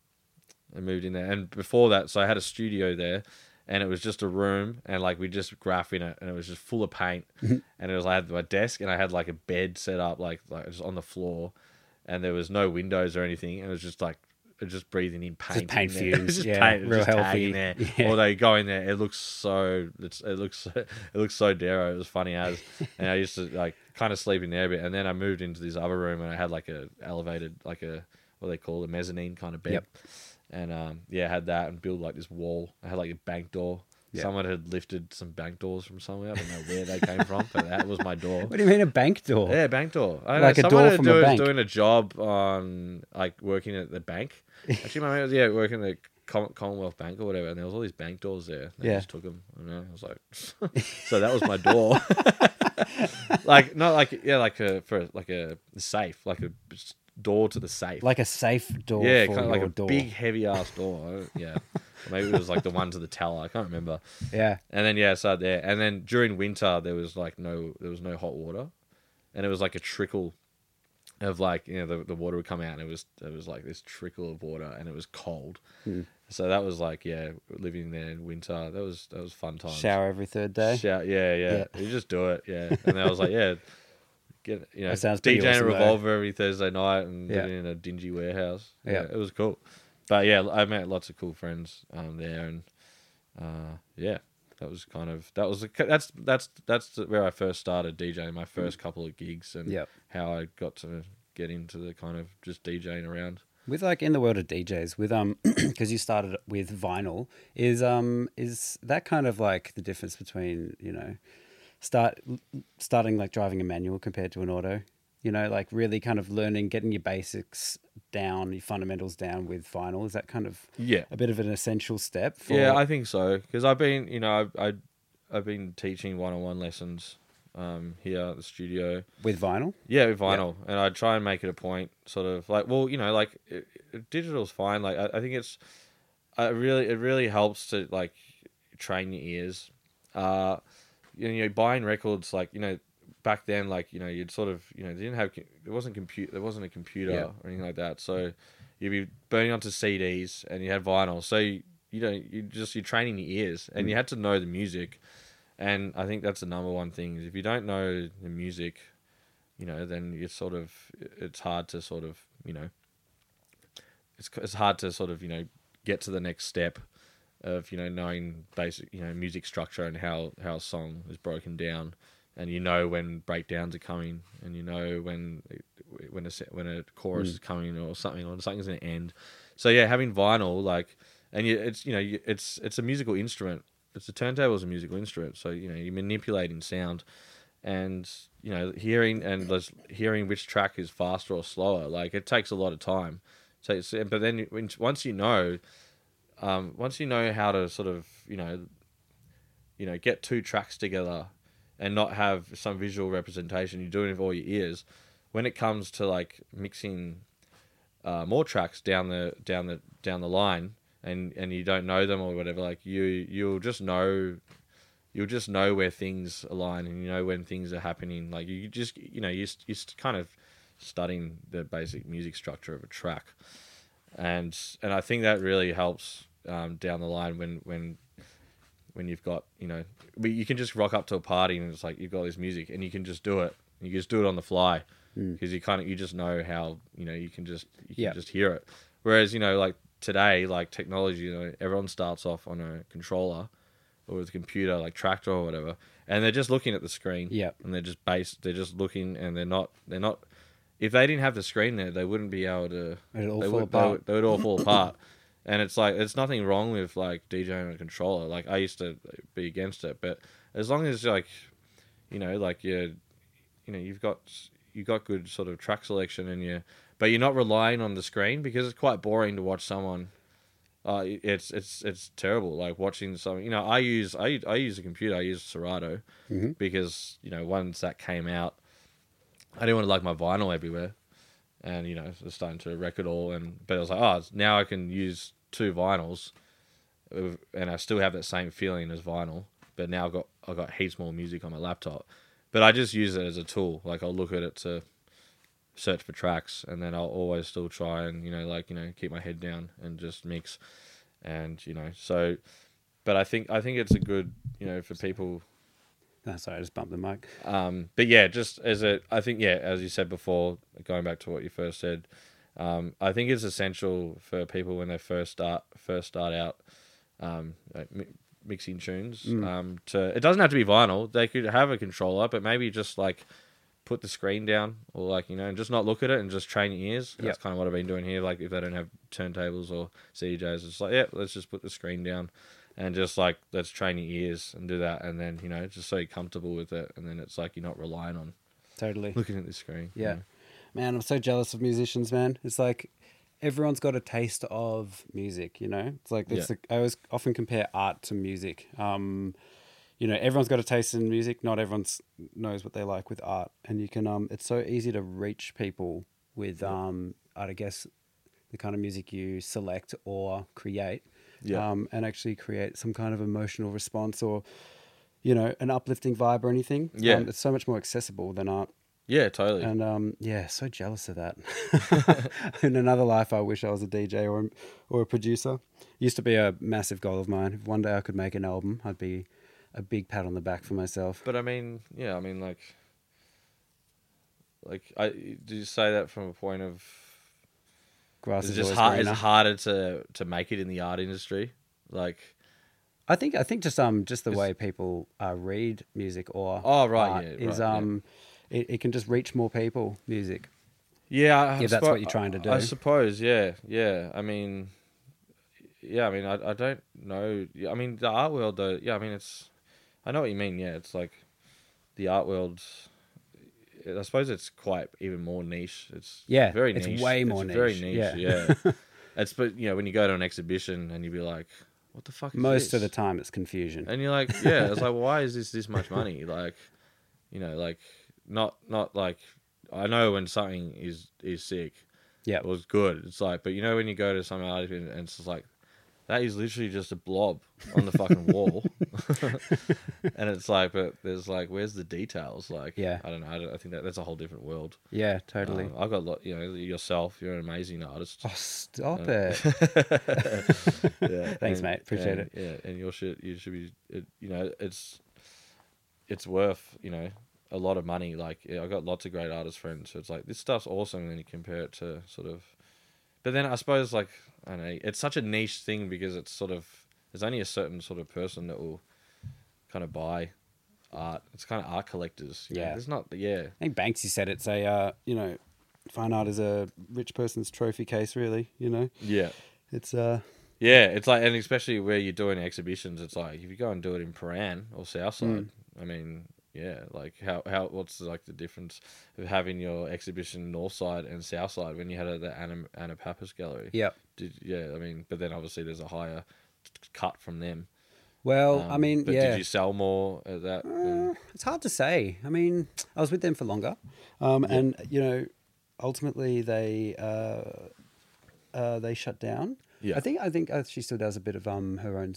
I moved in there, and before that, so I had a studio there, and it was just a room, and like we just graph in it, and it was just full of paint, mm-hmm. and it was like I had my desk, and I had like a bed set up like like just on the floor, and there was no windows or anything, and it was just like just breathing in paint. paint in fumes, just yeah, paint, real just healthy. in there. Yeah. Although you go in there, it looks so it's, it looks it looks so dare. It was funny as, and I used to like kind of sleep in there a bit, and then I moved into this other room and I had like a elevated like a what they call it, a mezzanine kind of bed. Yep. And um, yeah, I had that and built like this wall. I had like a bank door. Yeah. Someone had lifted some bank doors from somewhere. I don't know where they came from, but that was my door. What do you mean a bank door? Yeah, bank door. I Like a know, door from do- a was bank. doing a job on like working at the bank. Actually, my mate was yeah working at the Commonwealth Bank or whatever, and there was all these bank doors there. They Yeah. just took them. I know. I was like, so that was my door. like not like yeah, like a for like a safe, like a door to the safe. Like a safe door yeah, for kind of like a door. big heavy ass door. Yeah, maybe it was like the one to the tower. I can't remember. Yeah. And then yeah, I started there. And then during winter there was like no there was no hot water. And it was like a trickle of like, you know, the, the water would come out and it was it was like this trickle of water and it was cold. Hmm. So that was like, yeah, living there in winter. That was that was fun times. Shower every third day. Shower, yeah, yeah, Yeah. You just do it, yeah. And I was like, yeah, get you know, That sounds DJing awesome, a though. revolver every Thursday night and Yeah. in a dingy warehouse. Yeah. Yeah, it was cool. But yeah, I met lots of cool friends um, there, and uh, yeah, that was kind of that was the, that's that's that's where I first started DJing. My first couple of gigs and Yep. how I got to get into the kind of just DJing around. With like in the world of DJs, with um, because you started with vinyl, is um, is that kind of like the difference between you know, start starting like driving a manual compared to an auto, you know, like really kind of learning, getting your basics down, your fundamentals down with vinyl. Is that kind of Yeah, a bit of an essential step? For, Yeah, I think so because I've been, you know, I, I I've been teaching one-on-one lessons um, here at the studio. with vinyl. Yeah, with vinyl, and I try and make it a point, sort of like, well, you know, like it, it- digital's fine. Like I, I think it's, I really, it really helps to like train your ears. Uh, you know, buying records, like you know, back then, like you know, you'd sort of, you know, they didn't have, there wasn't compute, there wasn't a computer Yeah. or anything like that, so you'd be burning onto CDs, and you had vinyl, so you, you know, you just you're training your ears, and mm. you had to know the music. And I think that's the number one thing is if you don't know the music, you know, then you sort of it's hard to sort of you know, it's it's hard to sort of you know get to the next step of you know knowing basic you know music structure and how how a song is broken down, and you know when breakdowns are coming, and you know when when a when a chorus is coming or something or something's going to end. So yeah, having vinyl like, and you, it's you know you, it's it's a musical instrument. It's a turntable is a musical instrument, so you know you're manipulating sound, and you know hearing and hearing which track is faster or slower. Like it takes a lot of time. So it's, but then once you know, um, once you know how to sort of you know, you know get two tracks together, and not have some visual representation, you're doing it with all your ears. When it comes to like mixing uh, more tracks down the down the down the line, and and you don't know them or whatever, like you you'll just know you'll just know where things align and you know when things are happening. Like you just you know you you kind of studying the basic music structure of a track, and and I think that really helps um, down the line when when when you've got you know but you can just rock up to a party and it's like you've got this music and you can just do it. You just do it on the fly mm. because you kind of you just know how you know you can just you can Yeah. just hear it. Whereas you know like today like technology you know everyone starts off on a controller or with a computer like Traktor or whatever and they're just looking at the screen Yep. and they're just based they're just looking and they're not they're not if they didn't have the screen there they wouldn't be able to It'd all they fall would, They would, they would all fall apart and it's like there's nothing wrong with like DJing on a controller like I used to be against it but as long as like you know like you you know you've got you've got good sort of track selection and you but you're not relying on the screen because it's quite boring to watch someone uh, it's it's it's terrible. Like watching some, you know, I use I I use a computer. I use Serato because you know once that came out, I didn't want to like my vinyl everywhere, and you know it was starting to wreck it all. And but I was like, oh, now I can use two vinyls, and I still have that same feeling as vinyl. But now I've got I've got heaps more music on my laptop. But I just use it as a tool. Like I'll look at it to search for tracks and then I'll always still try and you know like you know keep my head down and just mix and you know so but I think I think it's a good you know for people No, sorry, I just bumped the mic. um but yeah just as a I think yeah as you said before going back to what you first said um, I think it's essential for people when they first start first start out um, like mi- mixing tunes. Mm. Um, to it doesn't have to be vinyl. They could have a controller, but maybe just like put the screen down or like you know and just not look at it and just train your ears. That's kind of what I've been doing here. Like if they don't have turntables or CDJs, it's like yeah, let's just put the screen down and just like let's train your ears and do that, and then you know just so you're comfortable with it, and then it's like you're not relying on Totally. looking at the screen. you Yeah. know. Man, I'm so jealous of musicians, man. It's like everyone's got a taste of music, you know? It's like, Yeah. the, I always often compare art to music. Um, you know, everyone's got a taste in music. Not everyone knows what they like with art. And you can, um, it's so easy to reach people with, um, I guess, the kind of music you select or create. Yeah. Um, and actually create some kind of emotional response or, you know, an uplifting vibe or anything. Yeah. Um, it's so much more accessible than art. Yeah, totally. And um, yeah, so jealous of that. In another life, I wish I was a DJ or or a producer. Used to be a massive goal of mine. If one day I could make an album, I'd be a big pat on the back for myself. But I mean, yeah, I mean, like, like, I did you say that from a point of Grass it's is just hard, greener. it's harder to to make it in the art industry. Like, I think I think just um just the way people uh, read music or Oh, right, yeah, is right, yeah. um it, it can just reach more people. Music. yeah, I, If that's what you're trying to do. I suppose, yeah, yeah. I mean, yeah, I mean, I, I don't know. Yeah, I mean, the art world, though. Yeah, I mean, it's. I know what you mean. Yeah, it's like the art world. I suppose it's quite even more niche. It's Yeah, very niche. it's way more very niche, niche. yeah. Yeah, it's but you know when you go to an exhibition and you be like, what the fuck? Is Most of the time, it's confusion. And you're like, yeah, it's like, why is this this much money? Like, you know, like not not like I know when something is is sick, Yeah. it was good. It's like, but you know when you go to some artist and and it's just like, that is literally just a blob on the fucking wall, and it's like, but there's like, where's the details? Like, Yeah. I don't know. I, don't, I think that that's a whole different world. Yeah, totally. Um, I've got a lot. You know, yourself, you're an amazing artist. oh, stop uh, it. yeah, Thanks, and- mate. Appreciate and- Yeah, and your shit, you should be, it, you know, it's, it's worth, you know, a lot of money. Like, yeah, I got lots of great artist friends, so it's like this stuff's awesome. And then you compare it to sort of, but then I suppose like I don't know, it's such a niche thing because it's sort of there's only a certain sort of person that will kind of buy art. It's kind of art collectors. know. Yeah. there's not. Yeah, I think Banksy said it's a, uh, you know, fine art is a rich person's trophy case, really. You know, yeah. it's uh, Yeah, it's like, and especially where you're doing exhibitions, it's like if you go and do it in Prahran or Southside, I mean, yeah, like how how what's like the difference of having your exhibition north side and south side when you had it at the Anna Anna Pappas Gallery? Yep. Did, yeah, I mean, but then obviously there's a higher cut from them. Well, I Um, mean, but yeah, did you sell more at that? than- it's hard to say. I mean, I was with them for longer, um, and you know, ultimately they uh, uh, they shut down. Yeah. I think I think uh, she still does a bit of um her own.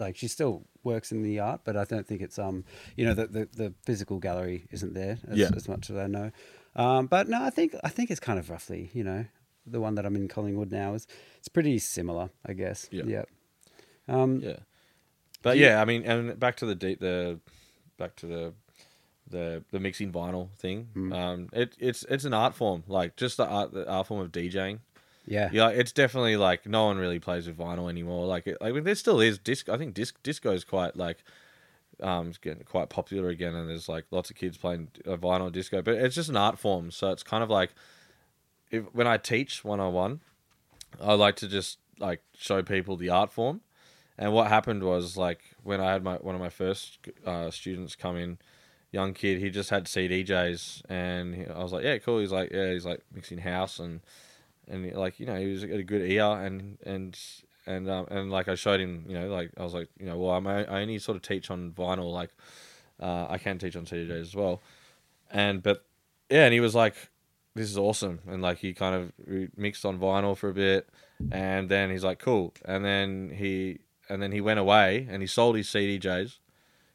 Like she still works in the art, but I don't think it's um you know the the, the physical gallery isn't there as, Yeah. as much as I know. Um, but no, I think I think it's kind of roughly you know the one that I'm in Collingwood now is it's pretty similar, I guess. Yeah. Yep. Um, Yeah, but Do you- yeah, I mean, and back to the de- the back to the the the mixing vinyl thing. Mm. Um, it it's it's an art form, like just the art the art form of DJing. Yeah. Yeah, it's definitely like no one really plays with vinyl anymore. Like, it, like there still is disc. I think disc disco is quite like um it's getting quite popular again, and there's like lots of kids playing vinyl disco. But it's just an art form, so it's kind of like if when I teach one on one, I like to just like show people the art form. And what happened was like when I had my one of my first uh, students come in, young kid, he just had CDJs, and he, I was like, yeah, cool. He's like, yeah, he's like mixing house and and like you know he was a good ear and and and um, and like I showed him, you know, like I was like, you know, well, I'm, I only sort of teach on vinyl, like uh, I can teach on CDJs as well, and but yeah, and he was like, this is awesome, and like he kind of mixed on vinyl for a bit, and then he's like, cool, and then he and then he went away and he sold his CDJs,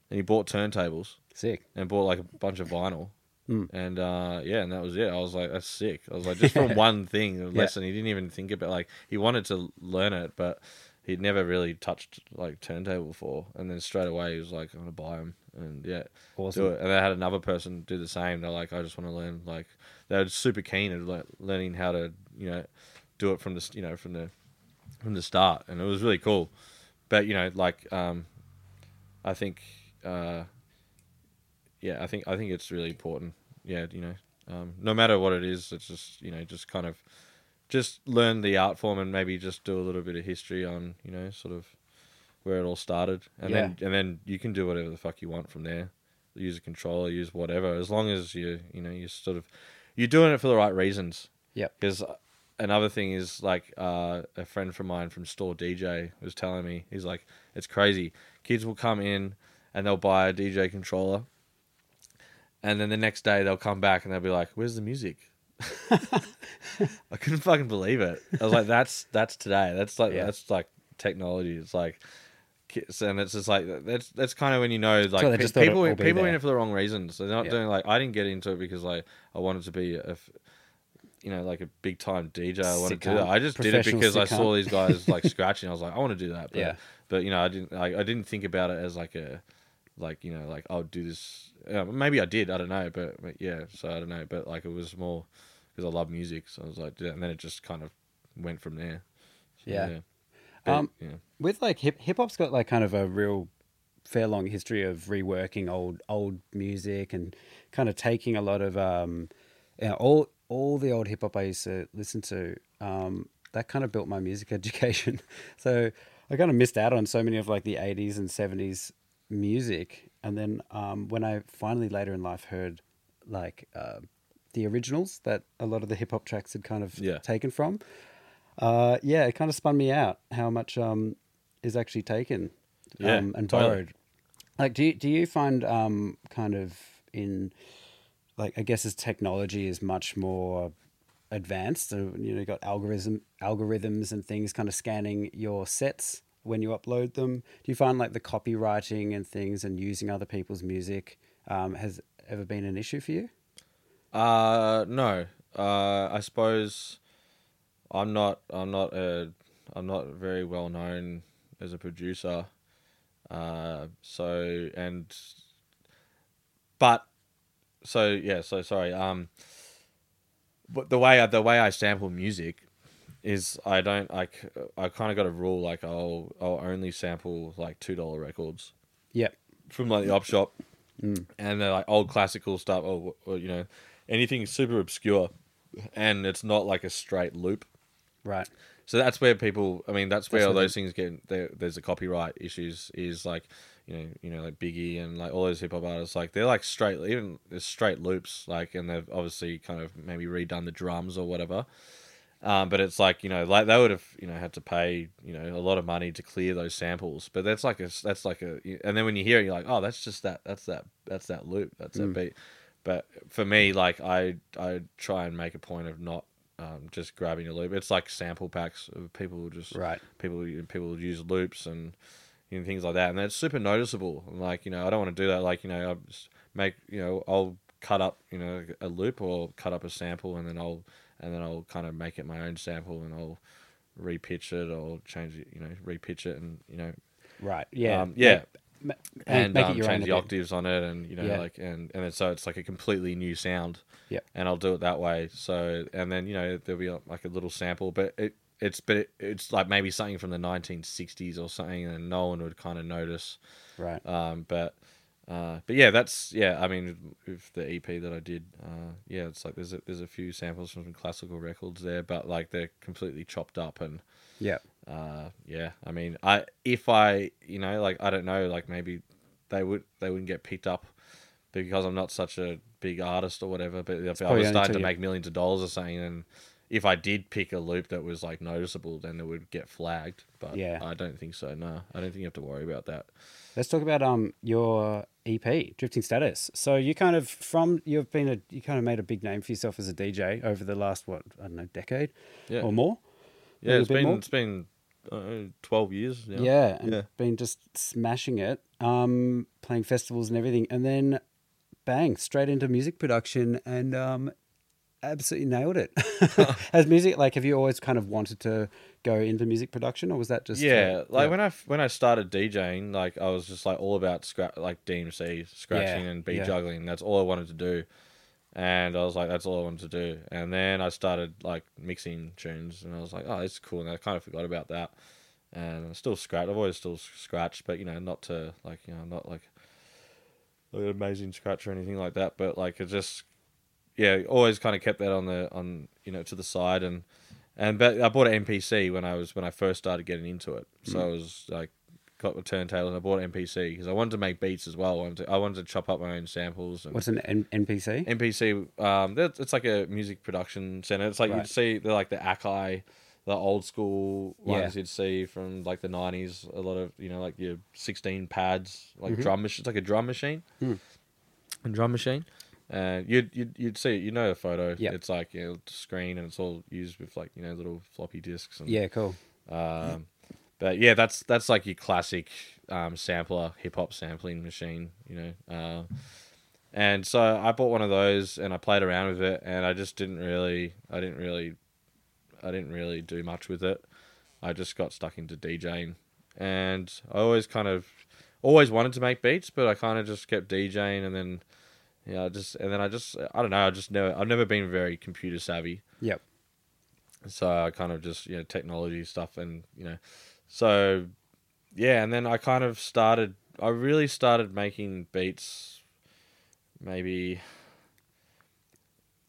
and he bought turntables Sick. and bought like a bunch of vinyl. Mm. And uh, yeah, and that was it. I was like, that's sick. I was like, just from one thing, Yeah. lesson. He didn't even think about like he wanted to learn it, but he'd never really touched like turntable before. And then straight away he was like, I'm gonna buy them. and yeah, Awesome. do it. And they had another person do the same. They're like, I just want to learn. Like they were super keen at le- learning how to you know do it from the you know from the from the start, and it was really cool. But you know, like um, I think uh, yeah, I think I think it's really important. Yeah, you know, um, no matter what it is, it's just you know just kind of just learn the art form and maybe just do a little bit of history on you know sort of where it all started, and then and then you can do whatever the fuck you want from there. Use a controller, use whatever, as long as you you know you sort of you're doing it for the right reasons. Yep. Because another thing is like uh, a friend from mine from Store DJ was telling me he's like it's crazy. Kids will come in and they'll buy a DJ controller, and then the next day they'll come back and they'll be like, "Where's the music?" I couldn't fucking believe it. I was like, "That's that's today. That's like Yeah. that's like technology. It's like." And it's just like that's that's kind of when you know like So pe- just thought it people would all be people in it for the wrong reasons. They're not Yeah. doing like I didn't get into it because like I wanted to be a, you know like a big time DJ. I wanted to do that. I just did it because I saw these guys like scratching. I was like I want to do that. But, Yeah. But you know I didn't like I didn't think about it as like a like you know like I'll do this. Yeah, maybe I did. I don't know. But, but yeah. So I don't know. But like it was more because I love music. So I was like, and then it just kind of went from there. So, Yeah. But, Um, yeah. with like hip hip hop's got like kind of a real fair long history of reworking old old music and kind of taking a lot of um you know, all all the old hip hop I used to listen to um that kind of built my music education so I kind of missed out on so many of like the 80s and 70s music and then um when I finally later in life heard like uh, the originals that a lot of the hip hop tracks had kind of Yeah. taken from uh, yeah, it kind of spun me out how much um, is actually taken Yeah, um, and totally. borrowed. Like, do you, do you find um, kind of in like I guess as technology is much more advanced, so, you know, you got algorithm algorithms and things kind of scanning your sets when you upload them. Do you find like the copywriting and things and using other people's music um, has ever been an issue for you? Uh, no. Uh, I suppose I'm not. I'm not a. I'm not very well known as a producer. Uh, so and, but, so yeah. So sorry. Um, but the way I, the way I sample music is I don't like. I kind of got a rule like I'll I'll only sample like two dollar records Yep. from like the op shop, mm. and they're like old classical stuff, oh, or, or you know, anything super obscure, and it's not like a straight loop. Right. So that's where people. I mean, that's where That's all those things get. There, there's the copyright issues. Is like, you know, you know, like Biggie and like all those hip hop artists. Like they're like straight, even there's straight loops. Like, and they've obviously kind of maybe redone the drums or whatever. Um, but it's like you know, like they would have you know had to pay you know a lot of money to clear those samples. But that's like a that's like a and then when you hear it, you're like, oh, that's just that that's that that's that loop that's that beat. But for me, like I I try and make a point of not um, just grabbing a loop. It's like sample packs. Of people just Right. People people use loops and you know, things like that, and that's super noticeable. And, Like you know, I don't want to do that. Like you know, I just make you know I'll cut up you know a loop or cut up a sample, and then I'll and then I'll kind of make it my own sample, and I'll repitch it or change it. You know, repitch it, and you know Right. Yeah. Um, yeah. Ma- ma- and make um, it your own change the octaves on it, and you know, Yeah. like and and then so it's like a completely new sound. Yeah. And I'll do it that way. So and then you know there'll be like a little sample, but it it's but it, it's like maybe something from the 1960s or something, and no one would kind of notice. Right. Um, but uh, but yeah, that's yeah. I mean, with the EP that I did, uh, yeah, it's like there's a, there's a few samples from some classical records there, but like they're completely chopped up and yeah. uh yeah i mean i if i you know like i don't know like maybe they would they wouldn't get picked up because i'm not such a big artist or whatever but if i was starting to you- make millions of dollars or something and if i did pick a loop that was like noticeable then it would get flagged but Yeah. i don't think so no i don't think you have to worry about that Let's talk about um your EP, Drifting Status. So you kind of from you've been a you kind of made a big name for yourself as a DJ over the last what I don't know decade Yeah. or more. yeah it's been more? it's been uh, 12 years now. Yeah, and Yeah. been just smashing it, um, playing festivals and everything, and then bang straight into music production. And um, absolutely nailed it. As music like have you always kind of wanted to go into music production, or was that just yeah, uh, like when I when I started DJing, like I was just like all about scra- like DMC scratching Yeah, and beat yeah. juggling. That's all I wanted to do, and I was like, that's all I wanted to do. And then I started like mixing tunes, and I was like, oh, it's cool. And I kind of forgot about that. And I still scratch. I've always still scratched, but you know, not to like you know, not like like an amazing scratch or anything like that. But like it just yeah, always kind of kept that on the on you know to the side and and but I bought an MPC when I was when I first started getting into it. So I was like got the turntable and I bought an MPC because I wanted to make beats as well. I wanted to, I wanted to chop up my own samples. And What's an N- NPC? MPC? Um, it's like a music production center. It's like Right. you'd see they're like the Akai, the old school ones Yeah. you'd see from like the nineties. A lot of you know like your sixteen pads, like Mm-hmm. drum machine. It's like a drum machine. Hmm. A drum machine. And you'd, you'd you'd see it, you know the photo. Yep. It's like you know, screen and it's all used with like you know little floppy disks and Yeah, cool. um, but yeah, that's that's like your classic um, sampler, hip hop sampling machine, you know. Uh, and so I bought one of those and I played around with it, and I just didn't really, I didn't really, I didn't really do much with it. I just got stuck into DJing, and I always kind of, always wanted to make beats, but I kind of just kept DJing, and then, yeah, I just and then I just, I don't know, I just never, I've never been very computer savvy Yep. so I kind of just you know technology stuff and you know so yeah and then I kind of started I really started making beats maybe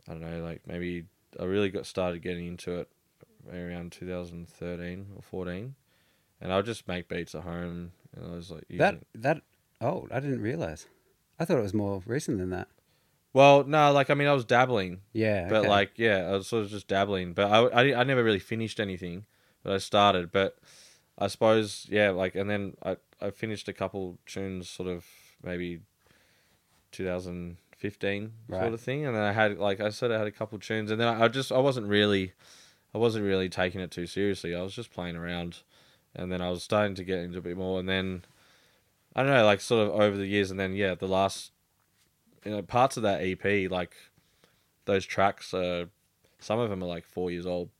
I don't know like maybe I really got started getting into it around 2013 or 14 and I would just make beats at home and I was like That that oh, I didn't realize. I thought it was more recent than that. well no like I mean I was dabbling. Yeah, but okay. like yeah i was sort of just dabbling. But I, I, I never really finished anything but i started. But i suppose yeah like and then i, I finished a couple tunes sort of maybe 2015 Right. sort of thing. And then i had like i said i had a couple tunes. And then I, I just i wasn't really i wasn't really taking it too seriously. I was just playing around. And then i was starting to get into a bit more. And then i don't know like sort of over the years and then yeah the last you know parts of that ep like those tracks are some of them are like four years old.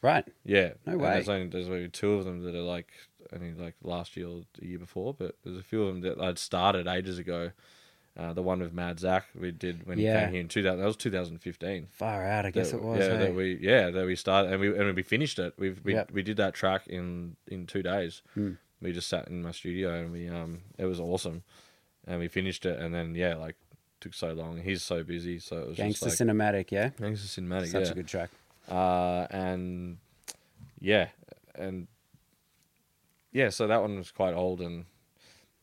right. Yeah, No and way. There's only there's only two of them that are like only like last year or the year before, but there's a few of them that I'd started ages ago. Uh, the one with Mad Zach we did when he came here in 2000. That was 2015. Far out, I guess That- it was. Yeah, hey? that we yeah that we started and we and we finished it. We we Yep. we did that track in in two days. Hmm. We just sat in my studio and we um it was awesome, and we finished it and then yeah like took so long. He's so busy, so it was Gangster just like Cinematic, yeah. Gangster Cinematic. Such yeah a good track. uh, and yeah, and yeah, so that one was quite old, and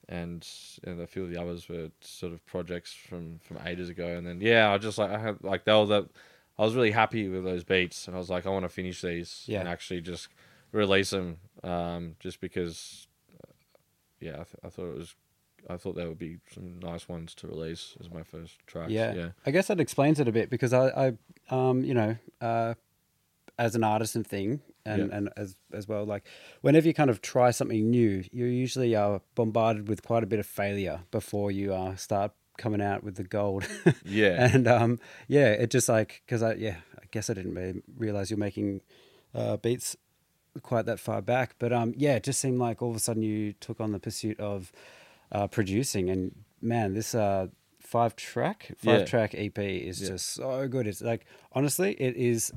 and and a few of the others were sort of projects from from ages ago, and then yeah, I just like I had like they were the, I was really happy with those beats, and I was like I want to finish these Yeah. and actually just release them, um, just because, uh, yeah, I, th- I thought it was. I thought there would be some nice ones to release as my first tracks. Yeah. yeah, I guess that explains it a bit because I, I um, you know, uh, as an artist and thing, and, Yeah. and as as well, like whenever you kind of try something new, you usually are bombarded with quite a bit of failure before you uh, start coming out with the gold. Yeah. and um, yeah, it just like because I yeah, I guess I didn't really realize you're making uh, beats quite that far back, but um, yeah, it just seemed like all of a sudden you took on the pursuit of uh, producing, and man, this uh five track five Yeah. track EP is Yeah. just so good. It's like honestly, it is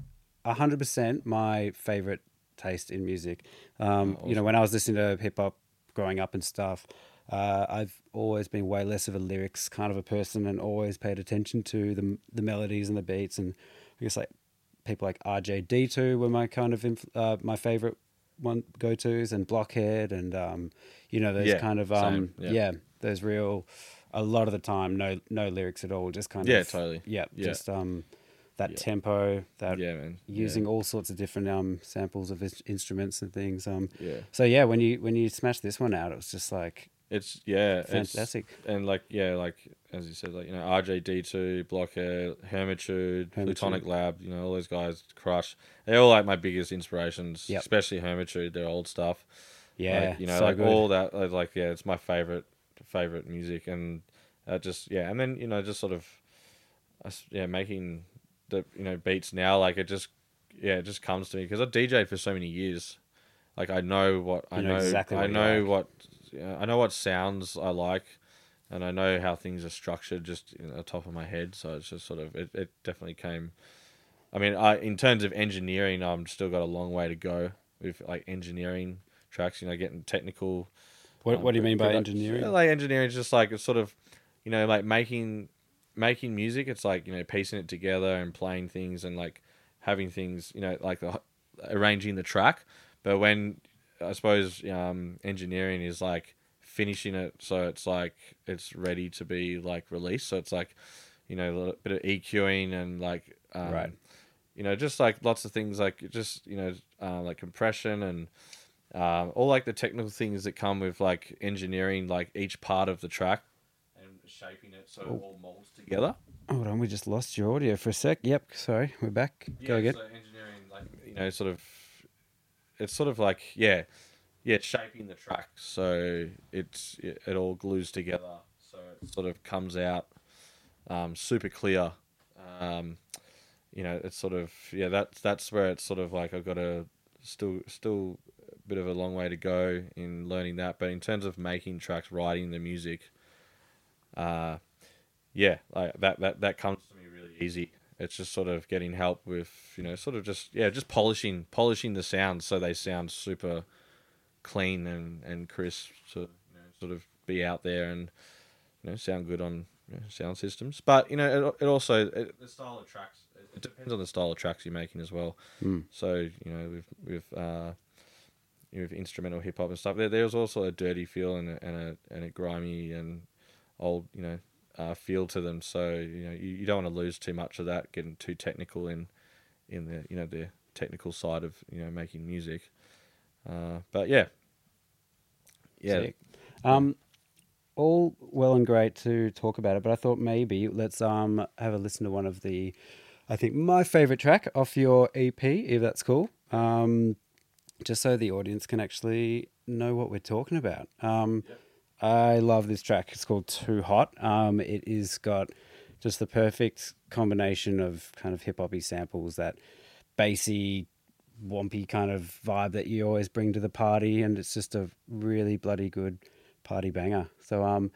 hundred percent my favorite taste in music. Um, Oh, You know, when I was listening to hip hop growing up and stuff, uh, I've always been way less of a lyrics kind of a person, and always paid attention to the the melodies and the beats, and I guess like people like RJD2 were my kind of inf- uh, my favorite one go tos, and Blockhead, and um, you know those Yeah, kind of um, yeah. yeah, those real. A lot of the time, no no lyrics at all, just kind Yeah, of totally. yeah, Yeah. just um that Yeah. tempo, that Yeah, man. using Yeah. all sorts of different um samples of instruments and things. Um, Yeah. So yeah, when you when you smashed this one out, it was just like It's yeah, it's- Fantastic. and like yeah, like as you said, like you know RJD two, Blockhead, Hermitude, Hermitude. Plutonic Lab, you know all those guys, Crush. They're all like my biggest inspirations, Yep. especially Hermitude. Their old stuff, yeah, like, you know, so like good. all that. Like yeah, it's my favorite favorite music, and uh, just yeah, and then you know just sort of, uh, yeah, making the you know beats now, like it just yeah, it just comes to me because I DJed for so many years. Like I know what I know know. exactly I what you know like. what I know what sounds I like, and I know how things are structured just in the top of my head. So it's just sort of it, it definitely came. I mean, I in terms of engineering, I'm still got a long way to go with like engineering tracks. You know, getting technical. What, um, what do you mean by engineering? Like engineering is just like it's sort of, you know, like making making music. It's like you know piecing it together and playing things and like having things. You know, like the, arranging the track. But when I suppose um, engineering is like finishing it so it's like it's ready to be like released. So it's like you know a little bit of EQing and like um, Right. You know, just like lots of things like just you know uh, like compression and um, all like the technical things that come with like engineering like each part of the track and shaping it so it all molds together. Hold on, we just lost your audio for a sec. Yep, sorry, we're back. Go again. So engineering, like you know, sort of, it's sort of like yeah, yeah, shaping the track so it's it, it all glues together, so it sort of comes out um, super clear. Um, you know, it's sort of yeah, that's that's where it's sort of like I've got a still still a bit of a long way to go in learning that, but in terms of making tracks, writing the music, uh, yeah, like that that that comes to me really easy. It's just sort of getting help with you know, sort of just yeah, just polishing polishing the sounds so they sound super clean and and crisp to you know, sort of be out there and you know sound good on you know, sound systems. But you know, it, it also it, the style of tracks. It depends on the style of tracks you're making as well. So you know, with with uh, you know, with instrumental hip hop and stuff, there, there's also a dirty feel and a, and a and a grimy and old you know uh, feel to them. So you know, you, you don't want to lose too much of that, getting too technical in in the you know the technical side of you know making music. Uh, but yeah, yeah, Sick. Um, all well and great to talk about it, but I thought maybe let's um have a listen to one of the, I think my favorite track off your EP, if that's cool. Um, just so the audience can actually know what we're talking about. Um, I love this track. It's called Too Hot. Um, it is got just the perfect combination of kind of hip hoppy samples, that bassy, wompy kind of vibe that you always bring to the party, and it's just a really bloody good party banger. So um,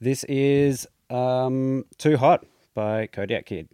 this is um Too Hot by Kodiak Kid.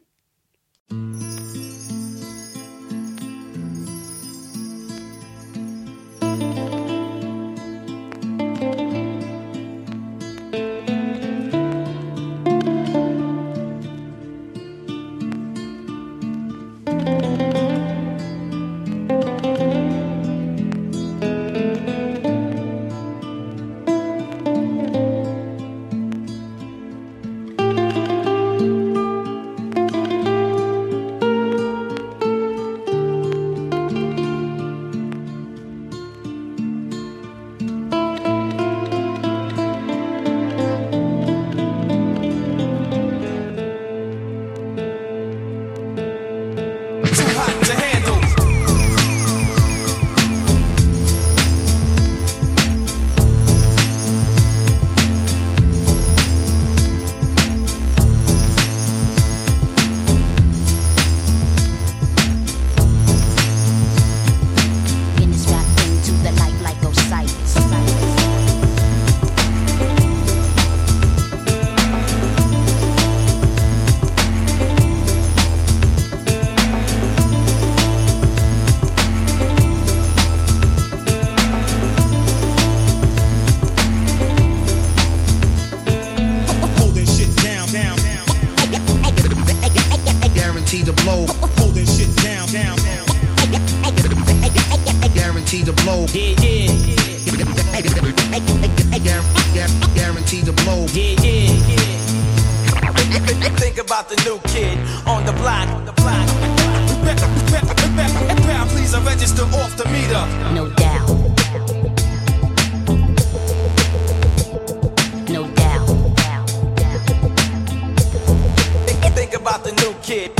shit.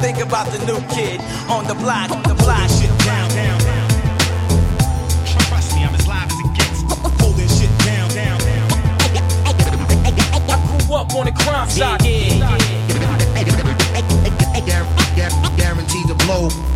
Think about the new kid on the block, on the block, shit down, down. Trust me, I'm as live as it gets. Holding shit down, down, down. I grew up on the crime side. Yeah, yeah. Guaranteed to blow.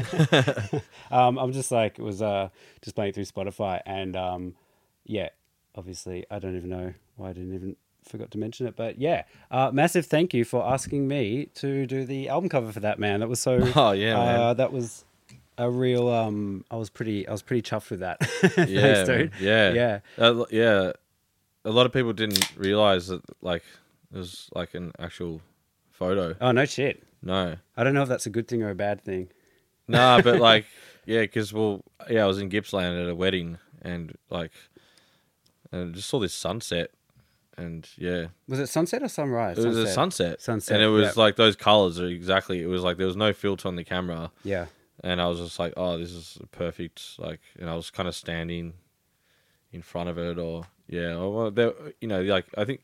um, I'm just like, it was uh, just playing through Spotify. And um, yeah, obviously, I don't even know why I didn't even forgot to mention it. But yeah, uh, massive thank you for asking me to do the album cover for that, man. That was so. Oh, yeah, uh, man. That was a real. Um, I was pretty. I was pretty chuffed with that. yeah, Thanks, dude. yeah, Yeah. Uh, yeah. A lot of people didn't realize that like it was like an actual photo. Oh no shit. No, I don't know if that's a good thing or a bad thing. Nah, but like yeah, because well, yeah, I was in Gippsland at a wedding and like, and I just saw this sunset, and yeah, Was it sunset or sunrise? it was a sunset, Sunset, and it was like those colors are exactly. It was like there was no filter on the camera, Yeah. and I was just like, oh, this is perfect. Like, and I was kind of standing in front of it, or yeah, or well, there, you know, like I think,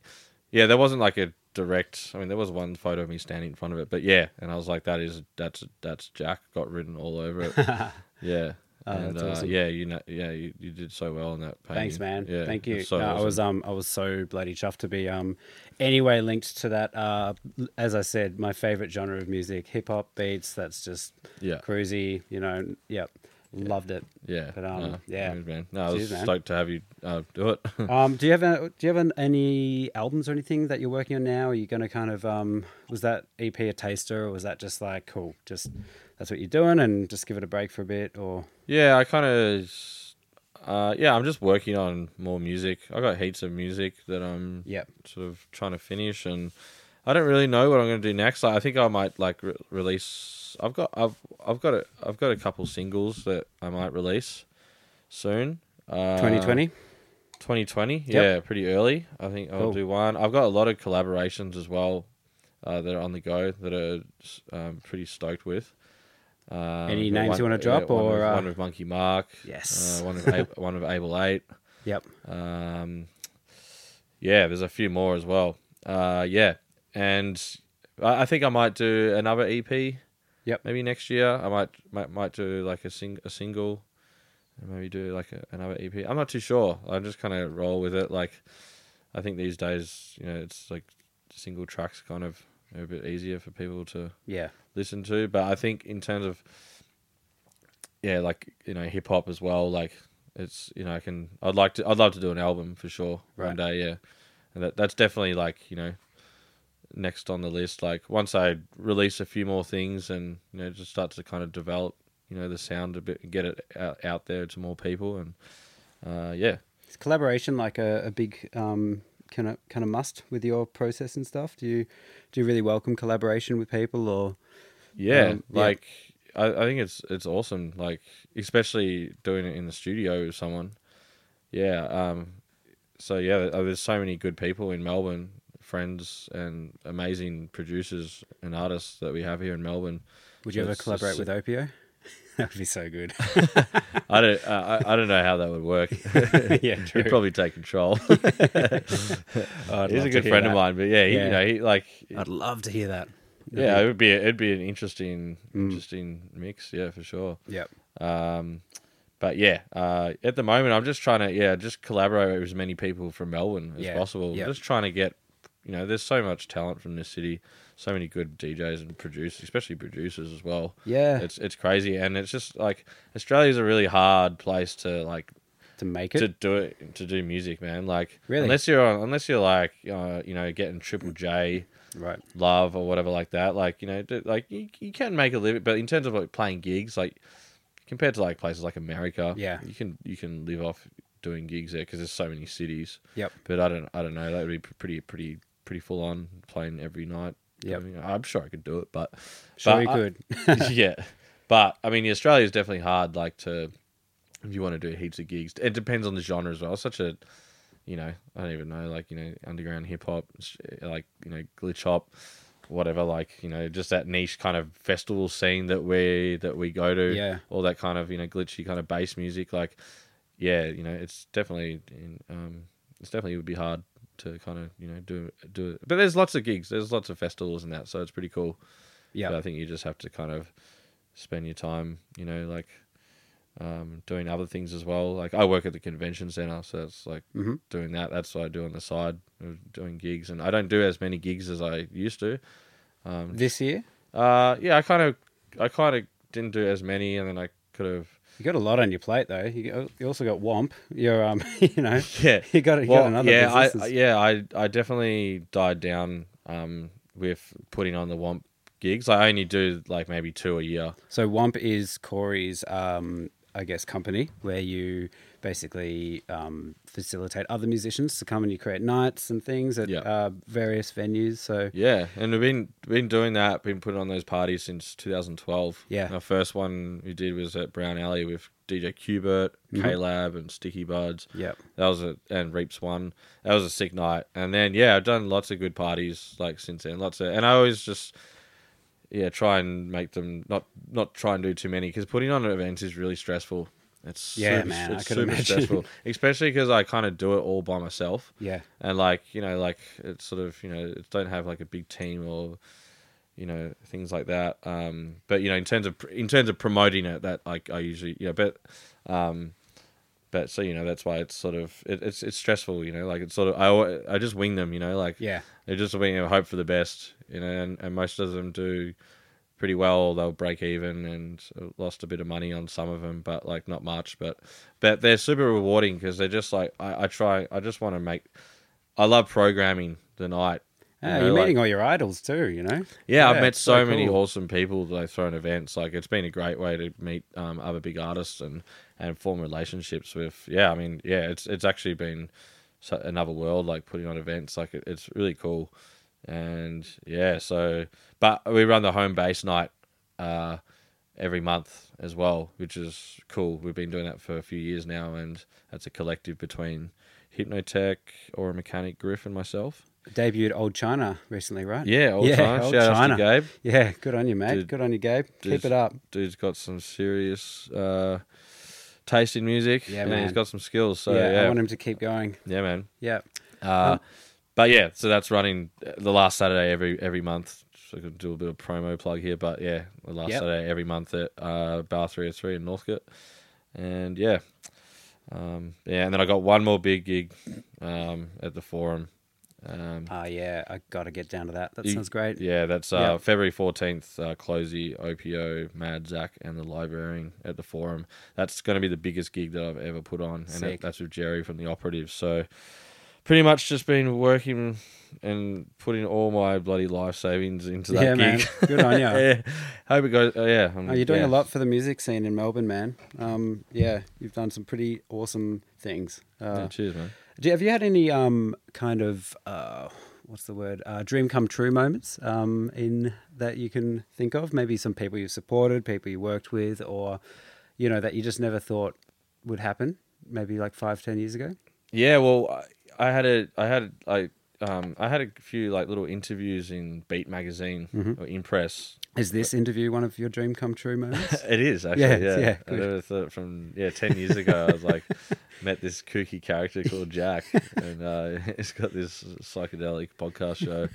yeah, there wasn't like a direct. I mean, there was one photo of me standing in front of it, but yeah, and I was like, that is that's that's Jack got written all over it. yeah. Oh, and uh, awesome. yeah, you know, yeah, you, you did so well in that painting. Thanks, man. Yeah, Thank you. so No, I was um I was so bloody chuffed to be um anyway linked to that. Uh, as I said, my favorite genre of music, hip hop beats. That's just Yeah. cruisy. You know. Yep. Loved it. yeah, But, um, no, yeah. man. No, I was Cheers, man. stoked to have you uh, do it. Um, do you have a, do you have an, any albums or anything that you're working on now? Are you going to kind of um was that EP a taster or was that just like cool? Just that's what you're doing and just give it a break for a bit or Yeah, I kind of, uh, yeah, I'm just working on more music. I got heaps of music that I'm Yep. sort of trying to finish, and I don't really know what I'm going to do next. Like, I think I might like re- release. I've got, I've, I've got a, I've got a couple singles that I might release soon. Uh, 2020? 2020, yeah, pretty early. I think I'll Cool. do one. I've got a lot of collaborations as well uh, that are on the go that are um, pretty stoked with. Um, Any names you wanna drop, one or, with, uh, one with Monkey Marc? Yes. uh, one of Ab- one with Able8. Yep. Um, yeah, there's a few more as well. Uh, yeah, and I, I think I might do another EP. Yep. Maybe next year I might might, might do like a sing a single, and maybe do like a, another EP. I'm not too sure. I'm just kind of roll with it. Like I think these days, you know, it's like single tracks kind of a bit easier for people to Yeah. listen to. But I think in terms of yeah, like you know, hip hop as well. Like it's you know, I can I'd like to I'd love to do an album for sure one day. Yeah, and that that's definitely like you know next on the list. Like once I release a few more things and you know just start to kind of develop you know the sound a bit and get it out, out there to more people and uh, yeah. Is collaboration like a, a big um, kind of kind of must with your process and stuff? Do you do you really welcome collaboration with people or Yeah, Um, yeah. like I, I think it's it's awesome. Like especially doing it in the studio with someone. Yeah. Um. So yeah, uh, there's so many good people in Melbourne, friends and amazing producers and artists that we have here in Melbourne. would you ever It's just collaborate so- with Opiuo? that would be so good. I don't uh, I, I don't know how that would work. yeah, true. He'd probably take control. I'd He's a good hear friend of mine, but yeah, he, Yeah. you know, he like I'd love to hear that. yeah, it would be it'd be an interesting Mm. interesting mix. Yeah, for sure. Yep. Um, but yeah, uh, at the moment, I'm just trying to yeah, just collaborate with as many people from Melbourne as Yeah, possible. yep. Just trying to get, you know, there's so much talent from this city, so many good DJs and producers, especially producers as well. Yeah. It's it's crazy, and it's just like Australia's a really hard place to like To make it. to do it to do music, man. Like Really? unless you're on, unless you're like uh, you know getting Triple J right. love or whatever like that. Like you know, like you, you can make a living, but in terms of like playing gigs, like compared to like places like America, Yeah. you can you can live off doing gigs there because there's so many cities. Yep. But I don't I don't know. That would be pretty pretty pretty full on playing every night. Yeah, I mean, I'm sure I could do it, but Sure but you I- could. yeah. But I mean, Australia is definitely hard. Like to if you want to do heaps of gigs, it depends on the genre as well. Such a you know, I don't even know, like, you know, underground hip hop, like, you know, glitch hop, whatever, like, you know, just that niche kind of festival scene that we that we go to. Yeah. All that kind of, you know, glitchy kind of bass music. Like, yeah, you know, it's definitely um it's definitely would be hard to kind of, you know, do do it. But there's lots of gigs, there's lots of festivals and that, so it's pretty cool. Yeah. But I think you just have to kind of spend your time, you know, like um, doing other things as well. Like I work at the convention center, so it's like Mhm. doing that. That's what I do on the side, doing gigs, and I don't do as many gigs as I used to. Um, This year? Uh, yeah, I kind of, I kind of didn't do as many, and then I could have. You got a lot on your plate though. You, you also got Womp. You're um, you know, Yeah, you got you well, got another yeah, I, yeah, I, I definitely died down um with putting on the Womp gigs. I only do like maybe two a year. So Womp is Corey's, um, I guess, company where you basically um, facilitate other musicians to come and you create nights and things at Yeah. uh, various venues. So Yeah, and we've been been doing that, been putting on those parties since 2012. Yeah. our first one we did was at Brown Alley with DJ Qbert, K Lab, and Sticky Buds. Yep. that was a and Reaps one. That was a sick night. And then yeah, I've done lots of good parties like since then. Lots of, and I always just yeah try and make them not not try and do too many because putting on events is really stressful. It's Yeah, super, man, I it's could super imagine. stressful, especially because I kind of do it all by myself yeah, and like you know like it's sort of you know it don't have like a big team or you know things like that um but you know in terms of in terms of promoting it that like i usually yeah, but um but so you know that's why it's sort of it, it's it's stressful you know like it's sort of i i just wing them you know like yeah, they just wing and hope for the best you know and, and most of them do pretty well. They'll break even and lost a bit of money on some of them but like not much. But but they're super rewarding because they're just like I, I try i just want to make i love programming the night you Ah, know, you're like- meeting all your idols too. You know. yeah, I've met so, so many cool. awesome people that I've thrown events. Like it's been a great way to meet um, other big artists and, and form relationships with. Yeah, I mean, yeah, it's it's actually been another world. Like putting on events, like it, it's really cool. And yeah, so but we run the home base night uh, every month as well, which is cool. We've been doing that for a few years now, and that's a collective between Hypnotech or a mechanic Griff and myself. Debuted Old China recently, right? Yeah, old Yeah, China. Old Shout out China. to Gabe. Yeah, good on you, mate. Dude, good on you, Gabe. Keep it up. Dude's got some serious uh, taste in music. Yeah, man. He's got some skills. So yeah, yeah, I want him to keep going. yeah, man. Yeah. Uh, but yeah, so that's running the last Saturday every every month. So I could do a bit of promo plug here, but yeah, the last Yep. Saturday every month at uh, Bar 303 in Northcote. And yeah, um, yeah, and then I got one more big gig um, at the Forum. Um, Ah, yeah. I got to get down to that. That You- sounds great. Yeah, that's uh, Yeah. February 14th, uh, Closey, Opiuo, Mad Zach, and the Librarian at the Forum. That's going to be the biggest gig that I've ever put on. And that, that's with Jerry from The Operative. So pretty much just been working and putting all my bloody life savings into that Yeah, gig. man. Good on you. yeah. Hope it goes. Uh, yeah. I'm- Oh, you're doing yeah. a lot for the music scene in Melbourne, man. Um, yeah, you've done some pretty awesome things. Uh, Yeah, cheers, man. Have you had any um, kind of uh, what's the word uh, dream come true moments um, in that you can think of? Maybe some people you supported, people you worked with, or you know that you just never thought would happen. Maybe like five, ten years ago. Yeah, well, I, I had a, I had like, um, I had a few like little interviews in Beat magazine Mm-hmm. or Inpress. Is this interview one of your dream come true moments? It is actually, Yeah, yeah. yeah, I never thought from yeah ten years ago. I was like met this kooky character called Jack, and uh, he's got this psychedelic podcast show.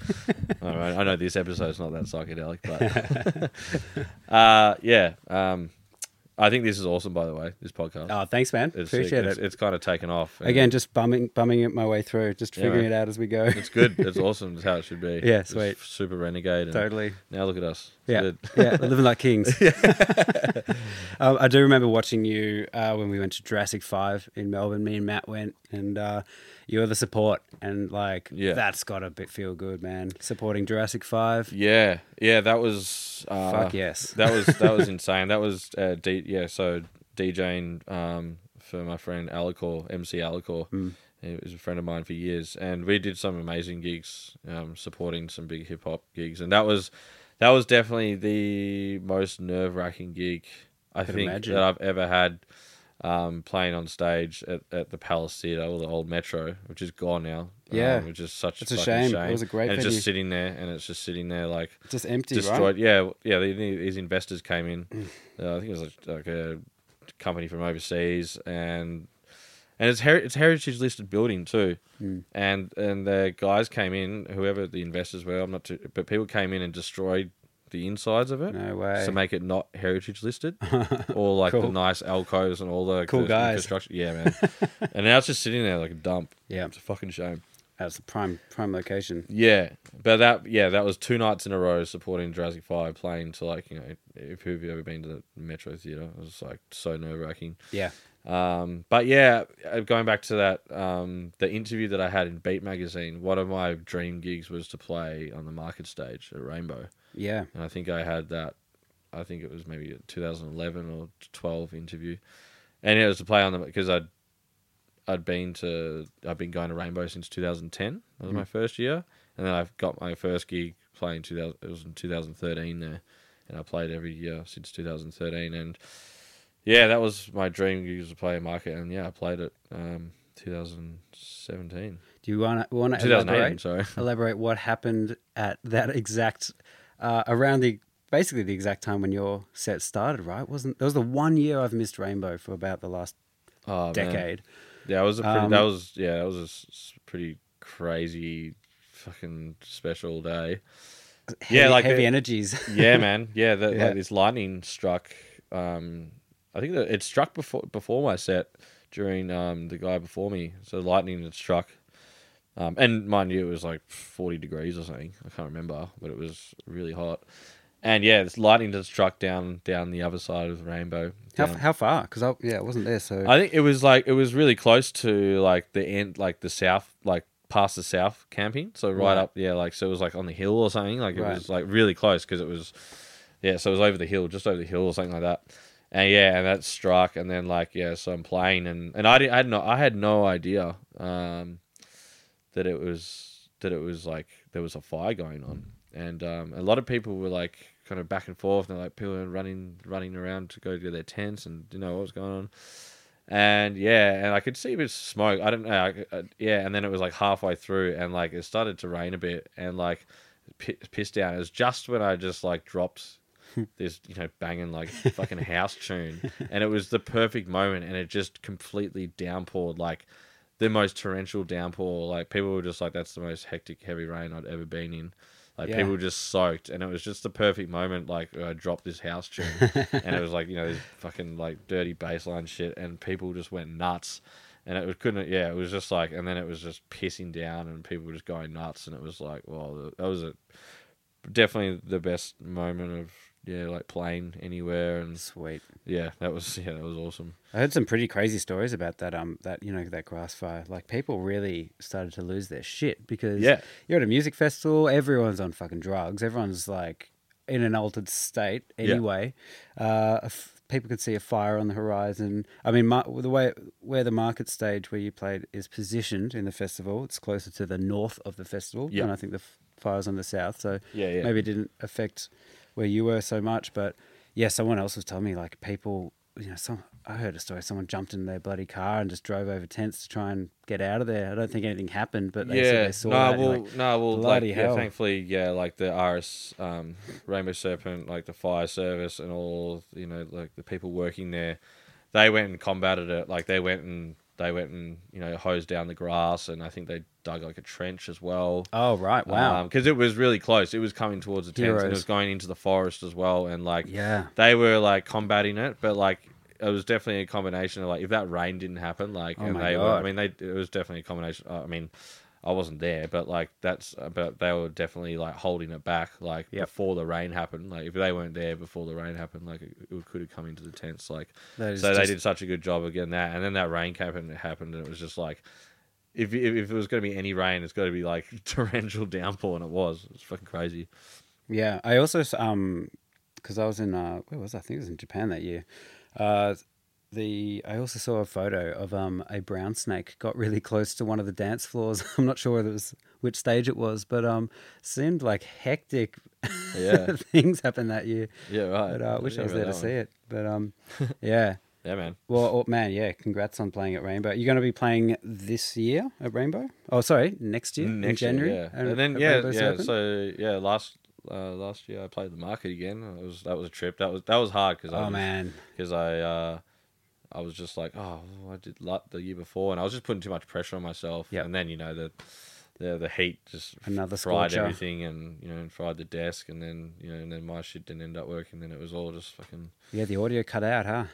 All right, I know this episode's not that psychedelic, but uh, yeah. Um, I think this is awesome, by the way. This podcast. oh, thanks, man. It's. Appreciate It's, it. it's kind of taken off. Again, just bumming, bumming it my way through, just Yeah, figuring man. it out as we go. it's good. It's awesome. It's how it should be. Yeah, It's sweet. super renegade. Totally. Now look at us. It's Yeah, good. yeah, living like kings. um, I do remember watching you uh, when we went to Jurassic Five in Melbourne. Me and Matt went, and uh, you were the support, and like, Yeah. that's got to bit feel good, man. Supporting Jurassic Five. Yeah, yeah, that was uh, Fuck yes. that was that was insane. That was uh, D, yeah. So DJing um, for my friend Alicor, MC Alicor. Mm. He was a friend of mine for years, and we did some amazing gigs, um, supporting some big hip hop gigs, and that was that was definitely the most nerve wracking gig I Could think imagine. that I've ever had. Um, playing on stage at, at the Palace Theatre or the old Metro, which is gone now. Yeah. um, which is such It's a fucking shame. It was a great and it's venue. just sitting there, and it's just sitting there like Just empty, destroyed. right? Yeah, yeah. the- These investors came in. Mm. Uh, I think it was like, like a company from overseas, and and it's her- it's heritage listed building too. Mm. And and the guys came in, whoever the investors were, I'm not too, but people came in and destroyed the insides of it. No way. To make it not heritage listed, or like the nice alcoves and all the Cool the guys. infrastructure. Yeah, man. and now it's just sitting there like a dump. Yeah. it's a fucking shame. That's the prime prime location. Yeah, but that yeah, that was two nights in a row supporting Jurassic Five, playing to like you know if you've ever been to the Metro Theatre, it was like so nerve wracking. Yeah. Um, but yeah, uh, going back to that, um, the interview that I had in Beat Magazine, one of my dream gigs was to play on the market stage at Rainbow, Yeah. and I think I had that. I think it was maybe a 2011 or 12 interview, and it was to play on the because I'd I'd been to I've been going to Rainbow since 2010. That was my first year, and then I've got my first gig playing 2000. It was in 2013 there, and I played every year since 2013. And yeah, that was my dream gig was to play a market, and yeah, I played it um, 2017, Do you want to want to elaborate? Sorry. elaborate what happened at that exact uh, around the basically the exact time when your set started, right? Wasn't that was the one year I've missed Rainbow for about the last Oh, man. decade. Yeah, it was a pretty, Um, that was yeah, that was a pretty crazy, fucking special day. Heavy, like heavy the- energies. yeah, man. Yeah, that Yeah. Like this lightning struck. Um, I think that it struck before before my set during um the guy before me. So lightning had struck. Um, and mind you, it was like forty degrees or something. I can't remember, but it was really hot. And yeah, this lightning just struck down down the other side of the rainbow. how, down- how far? Because I yeah, I wasn't there. So I think it was like it was really close to like the end, like the south, like past the south camping. So right, Right. up, yeah, like so it was like on the hill or something. Like it Right. was like really close because it was, yeah. So it was over the hill, just over the hill or something like that. And yeah, and that struck, and then like yeah, so I'm playing, and and I, did, I had no, I had no idea um, that it was that it was like there was a fire going on, and um, a lot of people were like kind of back and forth, and they're like people were running running around to go to their tents and didn't know what was going on. And yeah, and I could see a bit of smoke. I don't know. I, I, yeah, and then it was like halfway through, and like it started to rain a bit, and like pi- pissed down. It was just when I just like dropped this, you know, banging like fucking house tune, and it was the perfect moment, and it just completely downpoured like the most torrential downpour. Like people were just like, "That's the most hectic heavy rain I'd ever been in." Like Yeah. people were just soaked, and it was just the perfect moment. Like I dropped this house tune, and it was like you know this fucking like dirty baseline shit, and people just went nuts. And it was couldn't, yeah. It was just like, and then it was just pissing down, and people were just going nuts, and it was like, well, that was a definitely the best moment of yeah, like playing anywhere, and sweet. yeah, that was yeah, that was awesome. I heard some pretty crazy stories about that. Um, that you know that grass fire. Like people really started to lose their shit because Yeah. you're at a music festival. Everyone's on fucking drugs. Everyone's like in an altered state anyway. Uh, if people could see a fire on the horizon. I mean, mar- the way where the market stage where you played is positioned in the festival, it's closer to the north of the festival, Yeah. and I think the f- fire's on the south. So Yeah, yeah. maybe it didn't affect where you were so much. But yeah, someone else was telling me like people, you know, some I heard a story. Someone jumped in their bloody car and just drove over tents to try and get out of there. I don't think anything happened, but they yeah, they saw no, that. well, like, no, well, like, bloody yeah, hell. thankfully, yeah, like the RS, um, Rainbow Serpent, like the fire service and all, you know, like the people working there, they went and combated it. Like they went and they went and you know hosed down the grass, and I think they dug like a trench as well. oh right, wow. Because it was really close. It was coming towards the tents, and it was going into the forest as well. And like, Yeah. they were like combating it, but like it was definitely a combination of like if that rain didn't happen, like Oh and they were. I mean, they it was definitely a combination. uh, I mean, I wasn't there, but like that's but they were definitely like holding it back, like Yep. before the rain happened. Like if they weren't there before the rain happened, like it, it could have come into the tents. Like so, they did such a good job of getting that, and then that rain happened. It happened, and it was just like. If, if, if it was going to be any rain, it's got to be like torrential downpour, and it was. It's fucking crazy. Yeah, I also um because I was in uh where was I? I think it was in Japan that year. Uh, the I also saw a photo of um a brown snake got really close to one of the dance floors. I'm not sure whether it was which stage it was, but um seemed like hectic Yeah. things happened that year. Yeah, right. But uh, I wish I was there to that see it. But um yeah. Yeah, man. Well, oh, man, yeah. Congrats on playing at Rainbow. You're going to be playing this year at Rainbow? Oh, sorry, next year, Next in January. year, yeah. at- And then yeah, Rainbow yeah. Serpent? So yeah, last uh, last year I played the market again. It was that was a trip. That was that was hard because oh man, because I uh, I was just like oh I did lot the year before and I was just putting too much pressure on myself. Yeah. And then you know the the the heat just Another fried scorcher. everything and you know and fried the desk and then you know and then my shit didn't end up working. Then it was all just fucking yeah, the audio cut out, huh?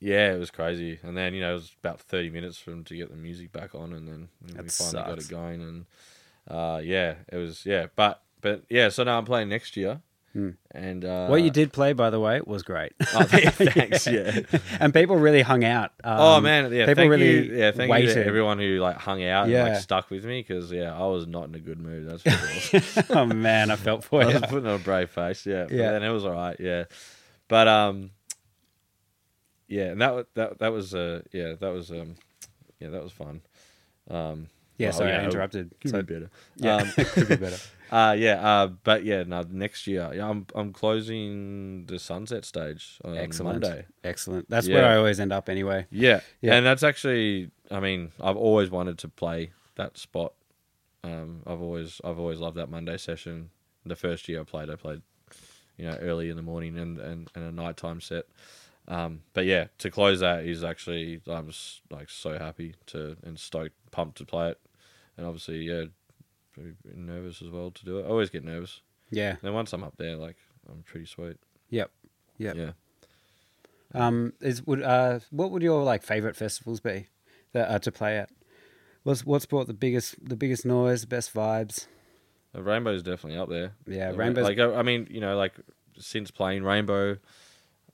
Yeah, it was crazy. And then you know it was about thirty minutes for them to get the music back on, and then you know, we finally got it going. And uh, yeah, it was yeah, but but yeah. So now I'm playing next year, and uh, what you did play, by the way, was great. Oh, thanks. Yeah. and people really hung out. Um, oh man, yeah. people really you. Yeah, thank waited. you to everyone who like hung out and like stuck with me because yeah, I was not in a good mood. That's for sure. oh man, I felt for I you. was putting on a brave face. Yeah, Yeah. yeah. And it was all right. Yeah, but um, yeah, and that that that was uh yeah that was um yeah that was fun. Um, Yeah, well, sorry, yeah, I interrupted. Could So- be better. Yeah, Um, could be better. Uh, yeah, uh, but yeah, no, next year, yeah, I'm I'm closing the sunset stage on Excellent. Monday. Excellent. That's Yeah. where I always end up anyway. Yeah. Yeah. and that's actually, I mean, I've always wanted to play that spot. Um, I've always I've always loved that Monday session. The first year I played, I played, you know, early in the morning and and, and a nighttime set. Um, but yeah, to close that is actually I'm s- like so happy to and stoked, pumped to play it, and obviously yeah, pretty nervous as well to do it. I always get nervous. Yeah. Then once I'm up there, like I'm pretty sweet. Yep. Yep. Yeah. Um, is would uh, what would your like favorite festivals be that uh, to play at? What's what's brought the biggest the biggest noise, the best vibes? Uh, Rainbow's definitely up there. Yeah, Rainbow. Like I I mean, you know, like since playing Rainbow,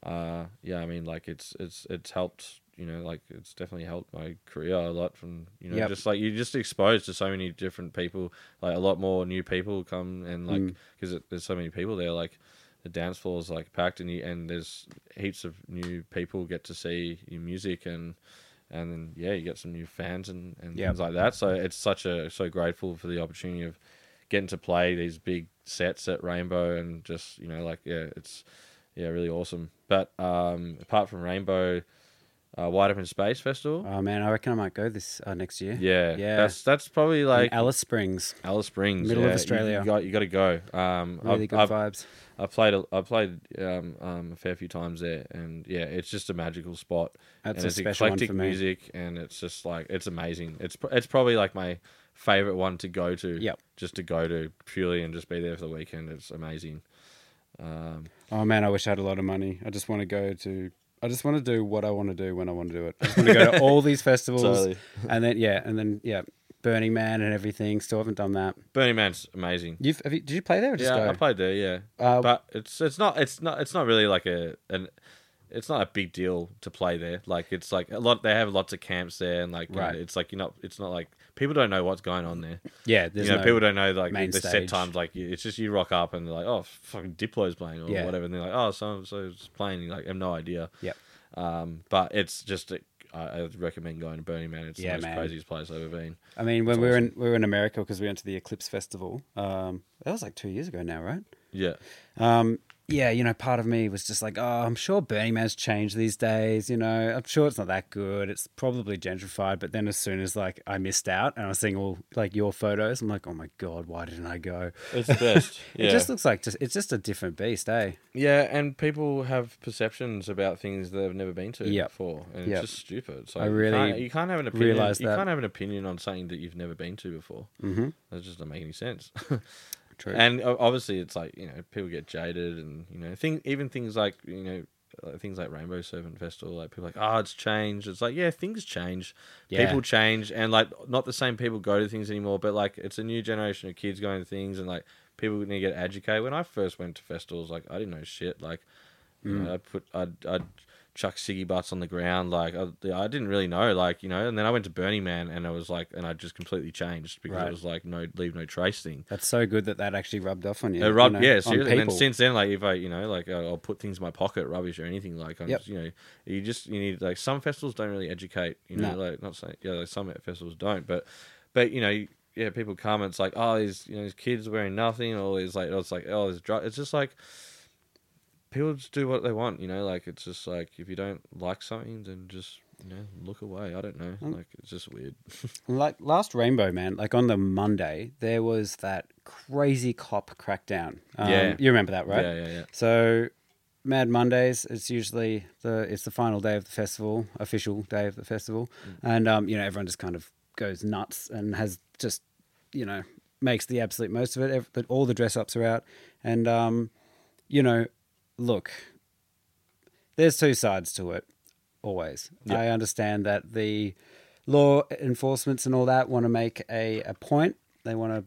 uh, yeah, I mean, like it's it's it's helped. You know, like it's definitely helped my career a lot. From you know, Yep. just like you're just exposed to so many different people. Like a lot more new people come and like Mm. because there's so many people there. Like the dance floor is like packed and you, and there's heaps of new people get to see your music and and then yeah, you get some new fans and, and Yep. things like that. So it's such a so grateful for the opportunity of getting to play these big sets at Rainbow and just you know like yeah, it's yeah really awesome. But um, apart from Rainbow, uh, Wide Open Space Festival, Oh man, I reckon I might go this uh, next year. yeah, yeah. that's that's probably In like Alice Springs, Alice Springs, middle of yeah, you- Australia. You, got you got to go. Um, really I've, good I've, vibes. I played a, I played um, um, a fair few times there, and yeah, it's just a magical spot. That's and a it's special one eclectic for me. music, and it's just like it's amazing. It's it's probably like my favorite one to go to. Yep. Just to go to purely and just be there for the weekend. It's amazing. Um, Oh man, I wish I had a lot of money. I just want to go to. I just want to do what I want to do when I want to do it. I just want to go to all these festivals, Totally. and then yeah, and then yeah, Burning Man and everything. Still haven't done that. Burning Man's amazing. You've have you, did you play there? Or just yeah, go? I played there. Yeah, Uh, but it's it's not it's not it's not really like a an it's not a big deal to play there. Like it's like a lot. They have lots of camps there, and like know, it's like you're not. It's not like people don't know what's going on there. yeah, there's you know, no, people don't know like the set stage. times. Like it's just you rock up and they're like, oh, fucking Diplo's playing or Yeah. whatever, and they're like, oh, so so's playing. You're like, I have no idea. Yep. Um, but it's just. I recommend going to Burning Man. It's Yeah, the most man. craziest place I've ever been. I mean, when It's we were awesome. in we were in America because we went to the Eclipse Festival. Um, that was like two years ago now, right? Yeah. Um, yeah, you know, part of me was just like, oh, I'm sure Burning Man's changed these days. You know, I'm sure it's not that good. It's probably gentrified. But then as soon as like I missed out and I was seeing all like your photos, I'm like, oh my god, why didn't I go? It's the best. It just looks like just it's just a different beast, eh? Yeah, and people have perceptions about things they've never been to Yep. before, and Yep. it's just stupid. So I you really can't, you can't have an opinion. You that. can't have an opinion on something that you've never been to before. Mm-hmm. That just doesn't make any sense. True. and obviously, it's like you know people get jaded, and you know thing even things like you know. Things like Rainbow Serpent Festival, like people are like, oh, it's changed. It's like, yeah, things change, Yeah. people change, and like not the same people go to things anymore. But like, it's a new generation of kids going to things, and like people need to get educated. When I first went to festivals, like I didn't know shit. Like, you Mm. know, I'd put, I'd, I'd chuck ciggy butts on the ground. Like, uh, I, I didn't really know. Like, you know, and then I went to Burning Man, and I was like, and I just completely changed because Right. it was like no leave no trace thing. That's so good that that actually rubbed off on you. It rubbed, yeah, seriously. And then since then, like if I, you know, like I'll I'll put things in my pocket, rubbish or anything, like I'm Yep. just, you know, you just you need like some festivals don't really educate, you know, No. like not saying yeah, like some festivals don't, but but you know, yeah, people come and it's like oh, these you know these kids wearing nothing, or these like it's like oh, there's drug. It's just like people just do what they want, you know. Like it's just like if you don't like something, then just you know look away. I don't know, Mm. like it's just weird. Like last Rainbow Man, like on the Monday, there was that crazy cop crackdown. Um, Yeah. you remember that, right? Yeah, yeah, yeah. So, Mad Mondays. It's usually the it's the final day of the festival, official day of the festival, Mm. and um, you know everyone just kind of goes nuts and has just you know makes the absolute most of it. But all the dress ups are out, and um, you know, look, there's two sides to it. always. Yeah. I understand that the law enforcements and all that want to make a, a point. They want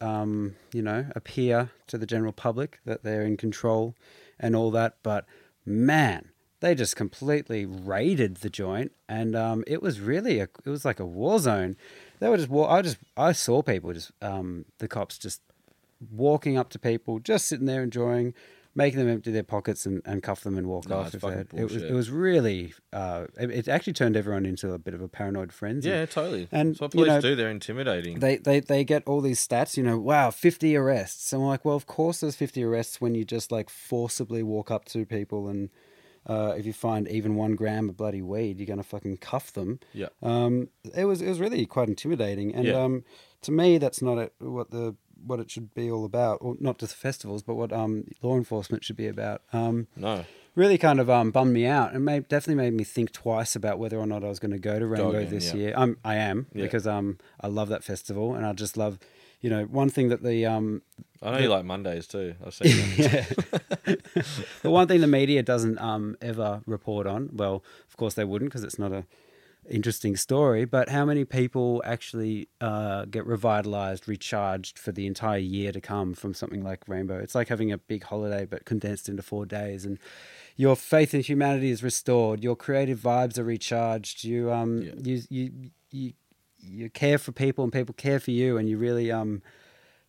to, um, you know, appear to the general public that they're in control and all that. But man, they just completely raided the joint, and um, it was really a, it was like a war zone. They were just, wa- I just, I saw people just, um, the cops just walking up to people, just sitting there enjoying, making them empty their pockets and, and cuff them and walk No, off. if they it was it was really uh, it, it actually turned everyone into a bit of a paranoid frenzy. Yeah, totally. And, That's what you police know, do. They're intimidating. They, they they get all these stats, you know, wow, 50 arrests. And I'm like, well, of course there's 50 arrests when you just like forcibly walk up to people and uh, if you find even one gram of bloody weed, you're gonna fucking cuff them. Yeah. Um, it was it was really quite intimidating, and Yeah. um, to me, that's not it, what the what it should be all about, or not just festivals, but what um law enforcement should be about. Um, no. really kind of um, bummed me out and made, definitely made me think twice about whether or not I was going to go to Rainbow again, this yeah. year. I'm, I am Yeah. because um, I love that festival and I just love, you know, one thing that the um, I know you like Mondays too. I've seen the one thing the media doesn't um, ever report on. Well, of course they wouldn't because it's not a interesting story. But how many people actually uh, get revitalized, recharged for the entire year to come from something like Rainbow? It's like having a big holiday but condensed into four days, and your faith in humanity is restored. Your creative vibes are recharged. You um Yeah. you you you you care for people and people care for you, and you really um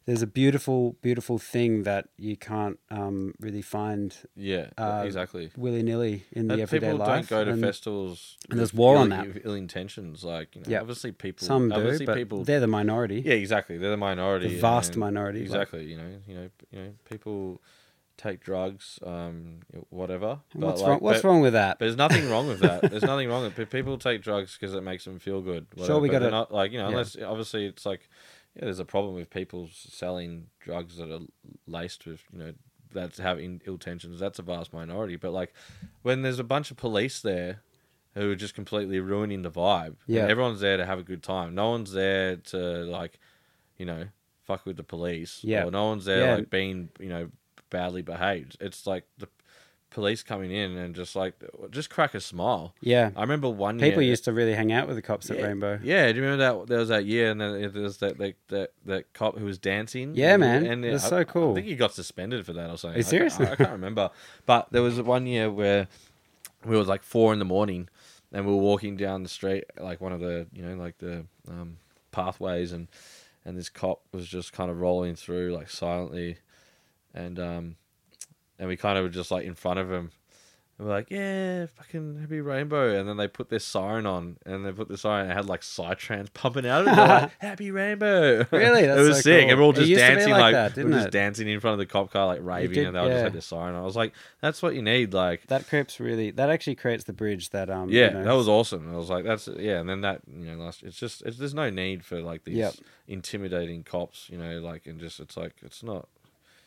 there's a beautiful, beautiful thing that you can't um, really find yeah, uh, exactly. willy nilly in the And everyday people life. don't go to and festivals. and there's war ill, on that. Ill intentions, like you know, Yeah. obviously people. Some do, obviously but people. they're the minority. Yeah, exactly. They're the minority. The vast and- minority, like- Exactly. You know, you know, you know, people take drugs, um, whatever. But what's like, wrong? What's but- wrong with that? There's nothing wrong with that. There's nothing wrong with it. People take drugs because it makes them feel good. Sure, we they're gotta- not like you know, yeah. unless obviously it's like yeah, there's a problem with people selling drugs that are laced with you know that have in, ill intentions. That's a vast minority. But like when there's a bunch of police there who are just completely ruining the vibe. Yeah. everyone's there to have a good time. No one's there to like, you know, fuck with the police. Yeah. Or no one's there Yeah. like being, you know, badly behaved. It's like the police coming in and just like just crack a smile. Yeah. I remember one year People year, used to really hang out with the cops at Rainbow. Yeah, do you remember that there was that year and then there was that that that, that cop who was dancing? Yeah, And- man. And It was I- so cool. I think he got suspended for that or something. You I can't- I, can't remember. But there was one year where we were like four in the morning and we were walking down the street like one of the you know like the um, pathways and and this cop was just kind of rolling through like silently and um and we kind of were just like in front of him and we're like yeah fucking happy rainbow and then they put this siren on and they put the siren and it had like psytrance pumping out of it They're like happy rainbow Really? it was so sick cool. and we're all just used to be dancing like like, that, we were just it? dancing in front of the cop car like raving did, and they all just yeah. had this siren I was like that's what you need like That creeps really. That actually creates the bridge that um. yeah, you know, that was awesome. I was like, that's yeah, and then that you know, last it's just it's, there's no need for like these Yep. intimidating cops, you know, like and just it's like it's not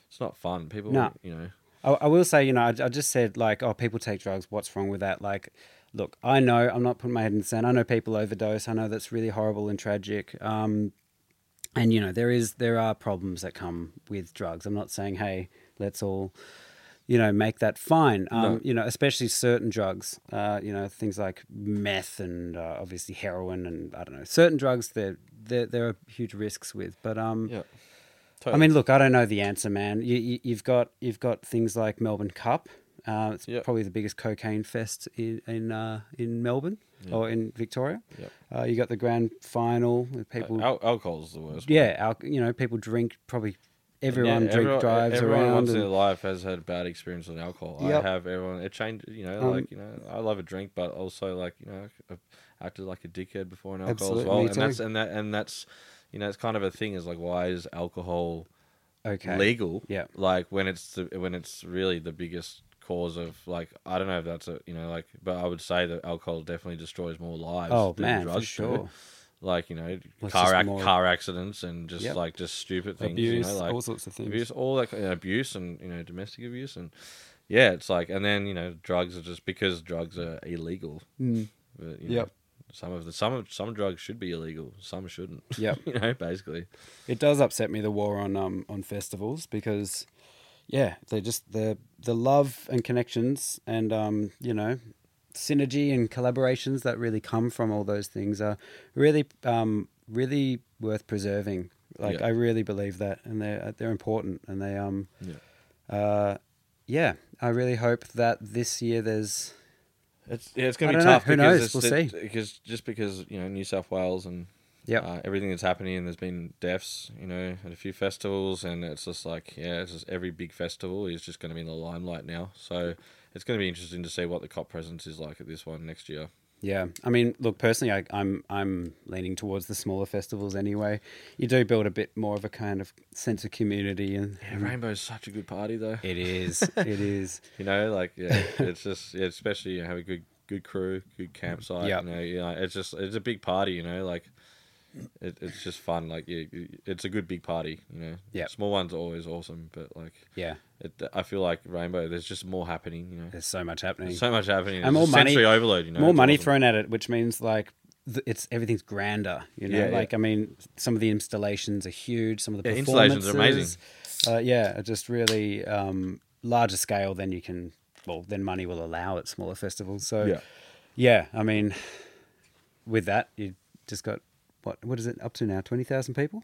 it's not fun. People, No. you know, I, I will say, you know, I, I just said like, oh, people take drugs. What's wrong with that? Like, look, I know I'm not putting my head in the sand. I know people overdose. I know that's really horrible and tragic. Um, and you know, there is there are problems that come with drugs. I'm not saying, hey, let's all, you know, make that fine. Um, No. You know, especially certain drugs. Uh, you know, things like meth and uh, obviously heroin and I don't know, certain drugs. There there there are huge risks with, but um, yeah. I mean, look, I don't know the answer, man. You, you, you've got you've got things like Melbourne Cup. Uh, it's Yep. probably the biggest cocaine fest in in, uh, in Melbourne or in Victoria. Yep. Uh, you got the grand final with people. Al- alcohol's the worst. yeah, al- you know, people drink. Probably everyone Yeah, drink everyone- drives everyone around. once in their life has had a bad experience with alcohol. Yep. I have everyone. It changed, you know, Um, like you know, I love a drink, but also like you know, I've acted like a dickhead before in alcohol as well, and that's and that and that's you know, it's kind of a thing. Is like, why is alcohol okay. legal? Yeah. like when it's the, when it's really the biggest cause of like I don't know if that's a you know like, but I would say that alcohol definitely destroys more lives. Oh than man, for drugs do. sure. Like you know, Well, car ac- more- car accidents and just Yep. like just stupid things. Abuse, you know, like all sorts of things. abuse, all that kind of abuse and you know domestic abuse and yeah, it's like and then you know drugs are just because drugs are illegal. Mm. But, you know, Yep. Some of the some some drugs should be illegal. Some shouldn't. Yeah, you know, basically. It does upset me the war on um on festivals because yeah, they just the the love and connections and um you know synergy and collaborations that really come from all those things are really, um, really worth preserving. Like Yeah. I really believe that, and they're they're important, and they um, Yeah. uh, yeah. I really hope that this year there's It's yeah, it's gonna be don't know. tough. Who because knows? We'll it- see. Because just because you know New South Wales and Yep. uh, everything that's happening, and there's been deaths, you know, at a few festivals, and it's just like yeah, it's just every big festival is just going to be in the limelight now. So it's going to be interesting to see what the cop presence is like at this one next year. Yeah, I mean, look, personally, I, I'm I'm leaning towards the smaller festivals anyway. You do build a bit more of a kind of sense of community, and Yeah, Rainbow's such a good party though. it is, it is. You know, like yeah, it's just yeah, especially you have a good good crew, good campsite. Yep. You know, you know, it's just it's a big party. You know, like it, it's just fun. Like yeah, it's a good big party. You know, Yep. Small ones are always awesome, but like Yeah, it, I feel like Rainbow, there's just more happening. You know, there's so much happening. There's so much happening. and more It's money, overload. You know, more money awesome. thrown at it, which means like it's everything's grander. You know, Yeah, yeah. like I mean, some of the installations are huge. Some of the Yeah, installations are performances, amazing. Uh, yeah, just really um, larger scale than you can. Well, then money will allow at smaller festivals. So Yeah. yeah, I mean, with that, you just got what? What is it up to now? Twenty thousand people?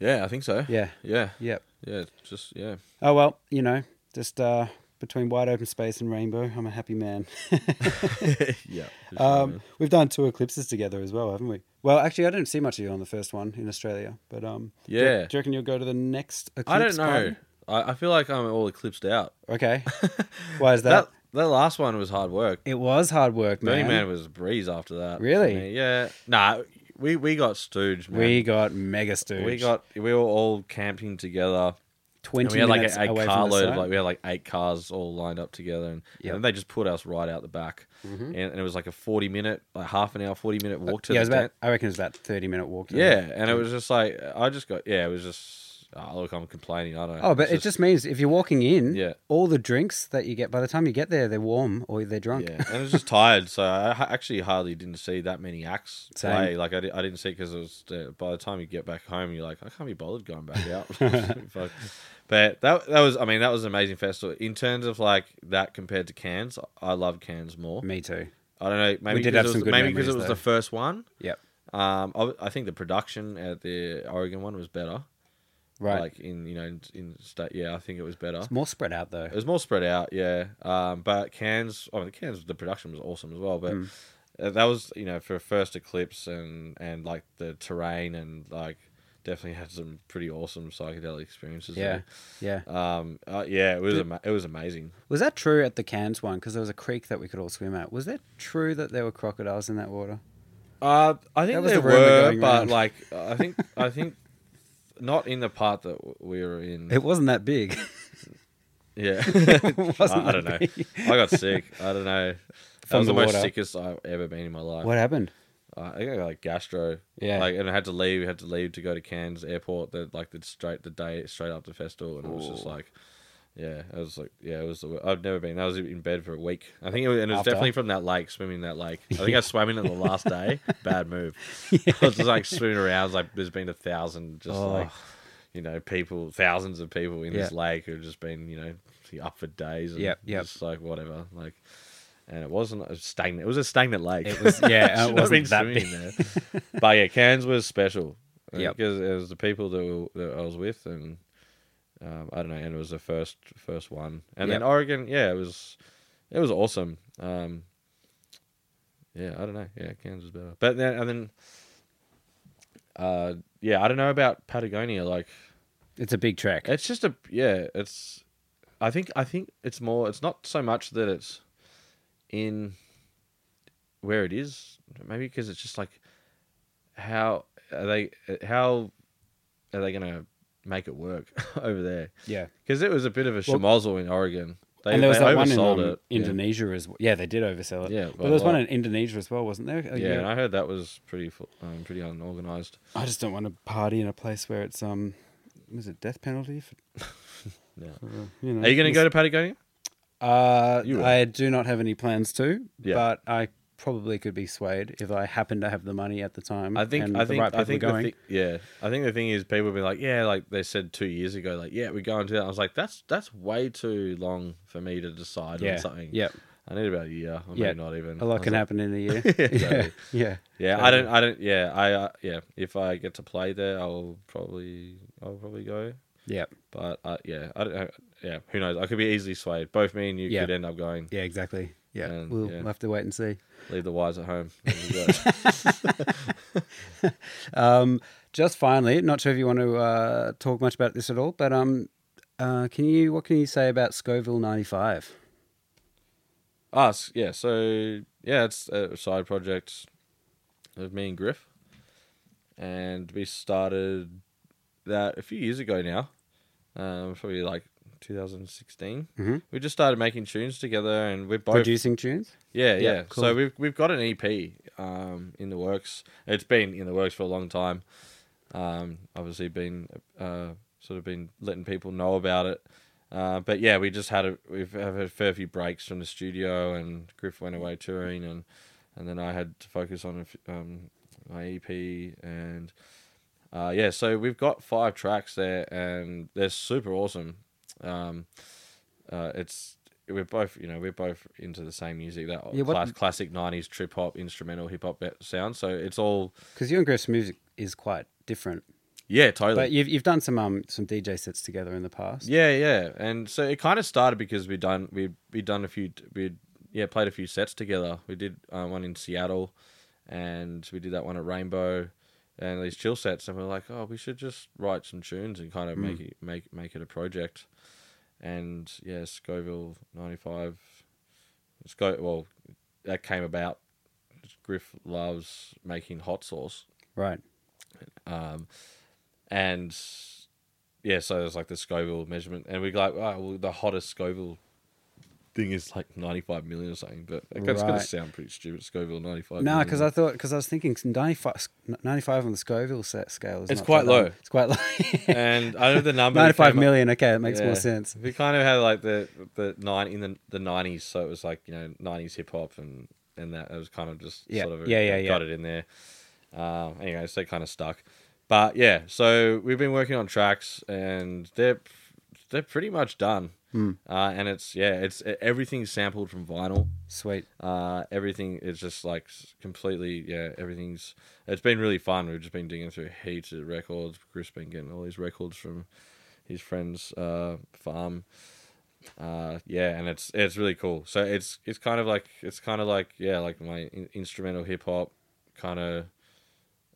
Yeah, I think so. Yeah. yeah, Yep. yeah. Just yeah. Oh well, you know, just uh, between wide open space and rainbow, I'm a happy man. yeah. um, we've done two eclipses together as well, haven't we? Well, actually, I didn't see much of you on the first one in Australia, but um, Yeah. Do you reckon you'll go to the next? Eclipse I don't know. I, I feel like I'm all eclipsed out. Okay. Why is that? That that last one was hard work. It was hard work, man. Burning Man was a breeze after that. Really? Yeah. Nah, we we got stooged, man. we got mega stooge. we got we were all camping together. And twenty we had like minutes a, a away from the carload of site. like we had like eight cars all lined up together, and, Yep. Mm-hmm. and they just put us right out the back, and, and it was like a forty minute, like half an hour, forty minute walk to yeah, it the was about. tent. I reckon it was about thirty minute walk. to Yeah, the- and it was just like I just got yeah, it was just oh, look, I'm complaining. I don't. know. Oh, but it just means if you're walking in, Yeah. all the drinks that you get by the time you get there, they're warm or they're drunk. Yeah, and I was just tired, so I actually hardly didn't see that many acts Same. play. Like I, di- I didn't see because it was uh, by the time you get back home, you're like, I can't be bothered going back out. But that that was, I mean, that was an amazing festival. In terms of like that compared to Cairns, I love Cairns more. Me too. I don't know, maybe did because have it some was, maybe because it was though. the first one. Yep. Um, I, I think the production at the Oregon one was better. Right. Like in you know in, in state, yeah, I think it was better. it's more spread out though. It was more spread out, yeah. Um, but Cairns, I mean, Cairns, the production was awesome as well. But Mm. that was, you know, for a first eclipse and and like the terrain and like definitely had some pretty awesome psychedelic experiences. Yeah. Yeah. Um. uh, yeah. It was ama- it was amazing. Was that true at the Cairns one? Because there was a creek that we could all swim at. Was that true that there were crocodiles in that water? Uh, I think there the were, but round. like I think I think not in the part that we were in. It wasn't that big. yeah. I, I don't know. big. I got sick. I don't know. That From was the, the most sickest I've ever been in my life. What happened? Uh, I got like gastro. Yeah. Like, and I had to leave. Had to leave to go to Cairns Airport. The like the straight the day straight after festival, and it was just like, yeah, I was like, yeah, it was. The, I've never been. I was in bed for a week. I think, it was, and it was After? definitely from that lake, swimming that lake. I think I swam in it the last day. Bad move. I was just like swimming around. Like there's been a thousand, just Oh. like, you know, people, thousands of people in this lake who've just been, you know, up for days. And Yep, yep. Just like whatever, like. And it wasn't a stagnant. It was a stagnant lake. It was- yeah, it wasn't that swimming there. but yeah, Cairns was special. Yep. Because it was the people that, were, that I was with, and um, I don't know, and it was the first first one. And then Oregon, yeah, it was it was awesome. Um, yeah, I don't know. Yeah, Cairns was better. But then and then, uh, yeah, I don't know about Patagonia. Like, It's a big track. it's just a yeah. It's I think I think it's more. It's not so much that it's in where it is. Maybe because it's just like how are they? How are they gonna make it work over there? yeah. Because it was a bit of a Well- schmozzle in Oregon. They, and there was that one in oversold um, it. Yeah. Indonesia as well. Yeah, they did oversell it. Yeah, but by there was one in Indonesia as well, wasn't there? A Yeah, and I heard that was pretty um, pretty unorganized. I just don't want to party in a place where it's um, was it death penalty? For, Yeah. for, you know, Are you going to go to Patagonia? Uh, I do not have any plans to, Yeah. but I probably could be swayed if I happen to have the money at the time. I think and I the think right I think going. thi- yeah. I think the thing is people be like, yeah, like they said two years ago, like yeah, we're going to that. I was like, that's that's way too long for me to decide yeah, on something. yeah, I need about a year, or Yeah, maybe not even. A lot can like- happen in a year. Exactly. yeah. Yeah, I don't. I don't. Yeah, I. Uh, yeah, if I get to play there, I'll probably. I'll probably go. Yeah. But uh, yeah, I don't. know. Yeah, who knows? I could be easily swayed. Both me and you Yeah. could end up going. Yeah, exactly. Yeah. And, we'll, yeah. have to wait and see. Leave the wires at home. There we go. Um, just finally, not sure if you want to uh, talk much about this at all, but um, uh, can you? What can you say about Scoville ninety five? Us, yeah. So yeah, it's a side project of me and Griff, and we started that a few years ago now. Um, probably like 2016. Mhm. We just started making tunes together, and we're both Producing tunes. Yeah, Yeah, yeah. cool. So we've we've got an EP um, in the works. It's been in the works for a long time. Um, obviously, been uh, sort of been letting people know about it. Uh, but yeah, we just had a we've had a fair few breaks from the studio, and Griff went away touring, and and then I had to focus on a f- um, my EP, and uh, yeah, so we've got five tracks there, and they're super awesome. Um, uh, it's we're both you know we're both into the same music that Yeah, what- classic '90s trip hop, instrumental hip hop sound. So it's all Because you and Griff's music is quite different, yeah, totally. but you've you've done some um some DJ sets together in the past. Yeah, yeah, and so it kind of started because we done we we done a few we yeah played a few sets together. We did uh, one in Seattle, and we did that one at Rainbow, and these chill sets, and we are like, oh, we should just write some tunes and kind of make it make make it a project, and yeah, Scoville ninety five, Sco well, that came about. Griff loves making hot sauce Right. um, and yeah, so there's like the Scoville measurement, and we go like, oh, well, the hottest Scoville thing is like 95 million or something, but it's going to sound pretty stupid. Scoville 95. No, because I thought because I was thinking 95, 95 on the Scoville set scale is It's not quite low. It's quite low. and I know the number. 95 million. up- Okay, that makes Yeah. more sense. We kind of had like the the nine in the the 90s, so it was like you know 90s hip hop and and that it was kind of just Yeah. sort of Yeah, yeah, got yeah. it in there. Um, anyway, so it kind of stuck. But yeah, so we've been working on tracks and they're they're pretty much done. Hmm. Uh, and it's yeah, it's everything's sampled from vinyl. Sweet. Uh, everything is just like completely yeah. Everything's it's been really fun. We've just been digging through heaps of records. Chris been getting all these records from his friend's uh, farm. Uh, yeah, and it's it's really cool. So it's it's kind of like it's kind of like yeah, like my in- instrumental hip hop kind of,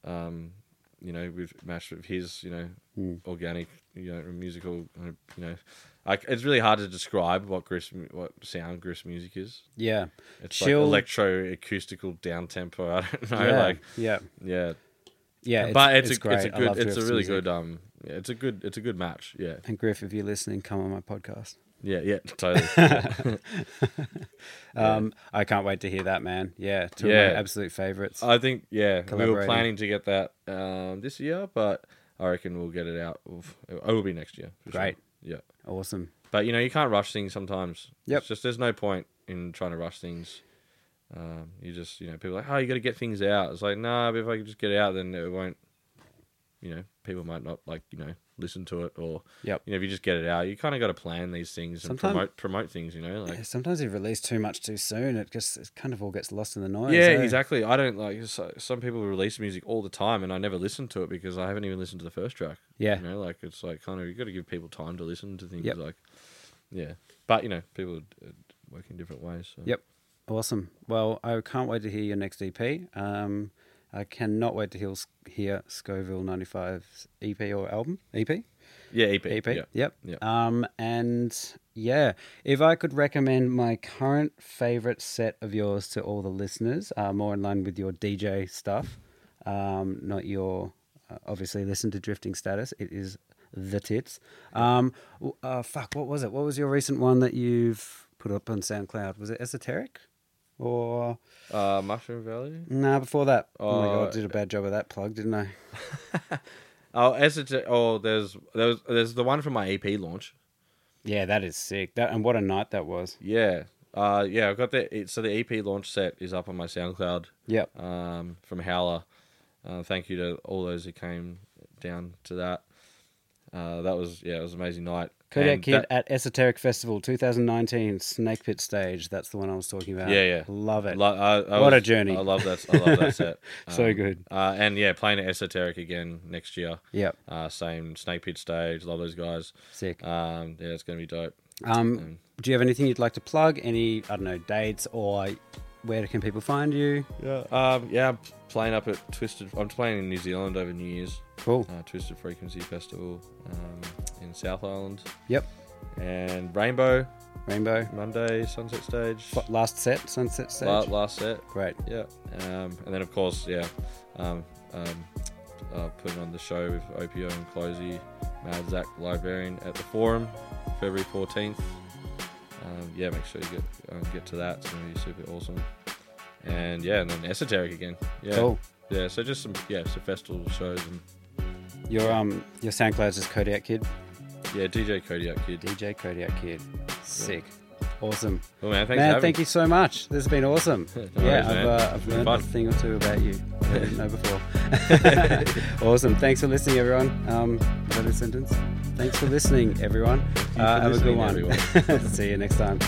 um, you know, with matched with his you know Hmm. organic you know musical you know, like it's really hard to describe what Griff's what sound Griff's music is. Yeah. It's Chill. like electro acoustical down tempo. I don't know, yeah. like yeah. yeah, Yeah. but it's, a great. it's a good it's a really music. good um yeah, it's a good it's a good match. Yeah, And Griff, if you're listening, come on my podcast. Yeah, yeah, totally. Um, I can't wait to hear that, man. Yeah, two of Yeah. my absolute favorites. I think yeah, we were planning to get that um, this year, but I reckon we'll get it out. Of, it will be next year. for sure. Great. Yeah, awesome. but you know you can't rush things sometimes. Yep. It's just there's no point in trying to rush things. Um, you just you know people are like oh you got to get things out. It's like nah, but if I could just get it out, then it won't. You know, people might not like you know listen to it or Yep. you know if you just get it out, you kind of got to plan these things and promote promote things. You know, like Yeah, sometimes you release too much too soon. It just it kind of all gets lost in the noise. Yeah, eh? exactly. I don't like so, some people release music all the time, and I never listen to it because I haven't even listened to the first track. Yeah. you know, like it's like kind of you got to give people time to listen to things. Yep. Like, yeah, but you know, people uh, work in different ways. So. Yep. Awesome. Well, I can't wait to hear your next EP. Um, I cannot wait to hear, hear Scoville 95's EP or album. EP? Yeah, EP. EP. Yeah. Yep. Yeah. Um, and yeah, if I could recommend my current favorite set of yours to all the listeners, uh, more in line with your DJ stuff, um, not your uh, obviously listen to Drifting Status. It is the tits. Um, uh, fuck, what was it? What was your recent one that you've put up on SoundCloud? Was it Esoteric? Or Uh, Mushroom Valley. nah, before that. Oh, my Oh, god, did a bad job of that plug, didn't I? Oh, Esoter- Oh, there's there's there's the one from my EP launch. Yeah, that is sick. That and what a night that was. Yeah. Uh, yeah, I've got the so the EP launch set is up on my SoundCloud. Yep. um, from Howler. Uh, thank you to all those who came down to that. Uh, that was yeah, it was an amazing night. Kodiak And Kid that- at Esoteric Festival 2019 Snake Pit stage. That's the one I was talking about. Yeah, yeah. Love it. Lo- I, I What a journey. I love that. I love that set. So Um, good. Uh, and yeah, playing at Esoteric again next year. Yep. Uh, same Snake Pit stage. Love those guys. Sick. Um, yeah, it's gonna be dope. Um, do you have anything you'd like to plug? Any, I don't know, dates or where can people find you? Yeah. Um, yeah, I'm playing up at Twisted. I'm playing in New Zealand over New Year's. Cool. Uh, Twisted Frequency Festival um, in South Island. Yep. And Rainbow Rainbow. Monday Sunset Stage. F- Last set, Sunset stage. La- last set. Great. Yeah. Um, and then of course, yeah, um, um, uh, putting on the show with Opiuo and CloZee, Mad Zach Librarian at the Forum, February 14th. Um, yeah, make sure you get um, get to that. It's gonna be super awesome. And yeah, and then Esoteric again. Yeah. Cool. Yeah. So just some yeah, some festival shows and Your um your SoundCloud's is Kodiak Kid. yeah, DJ Kodiak Kid. DJ Kodiak Kid. Sick. Awesome. Cool, man. Thanks man, thank you so much. This has been awesome. No yeah, worries, I've, uh, I've learned fun. a thing or two about you that I didn't know before. awesome. Thanks for listening, everyone. Um, is that a sentence? Thanks for listening, everyone. Uh, for have a good listening, one. See you next time.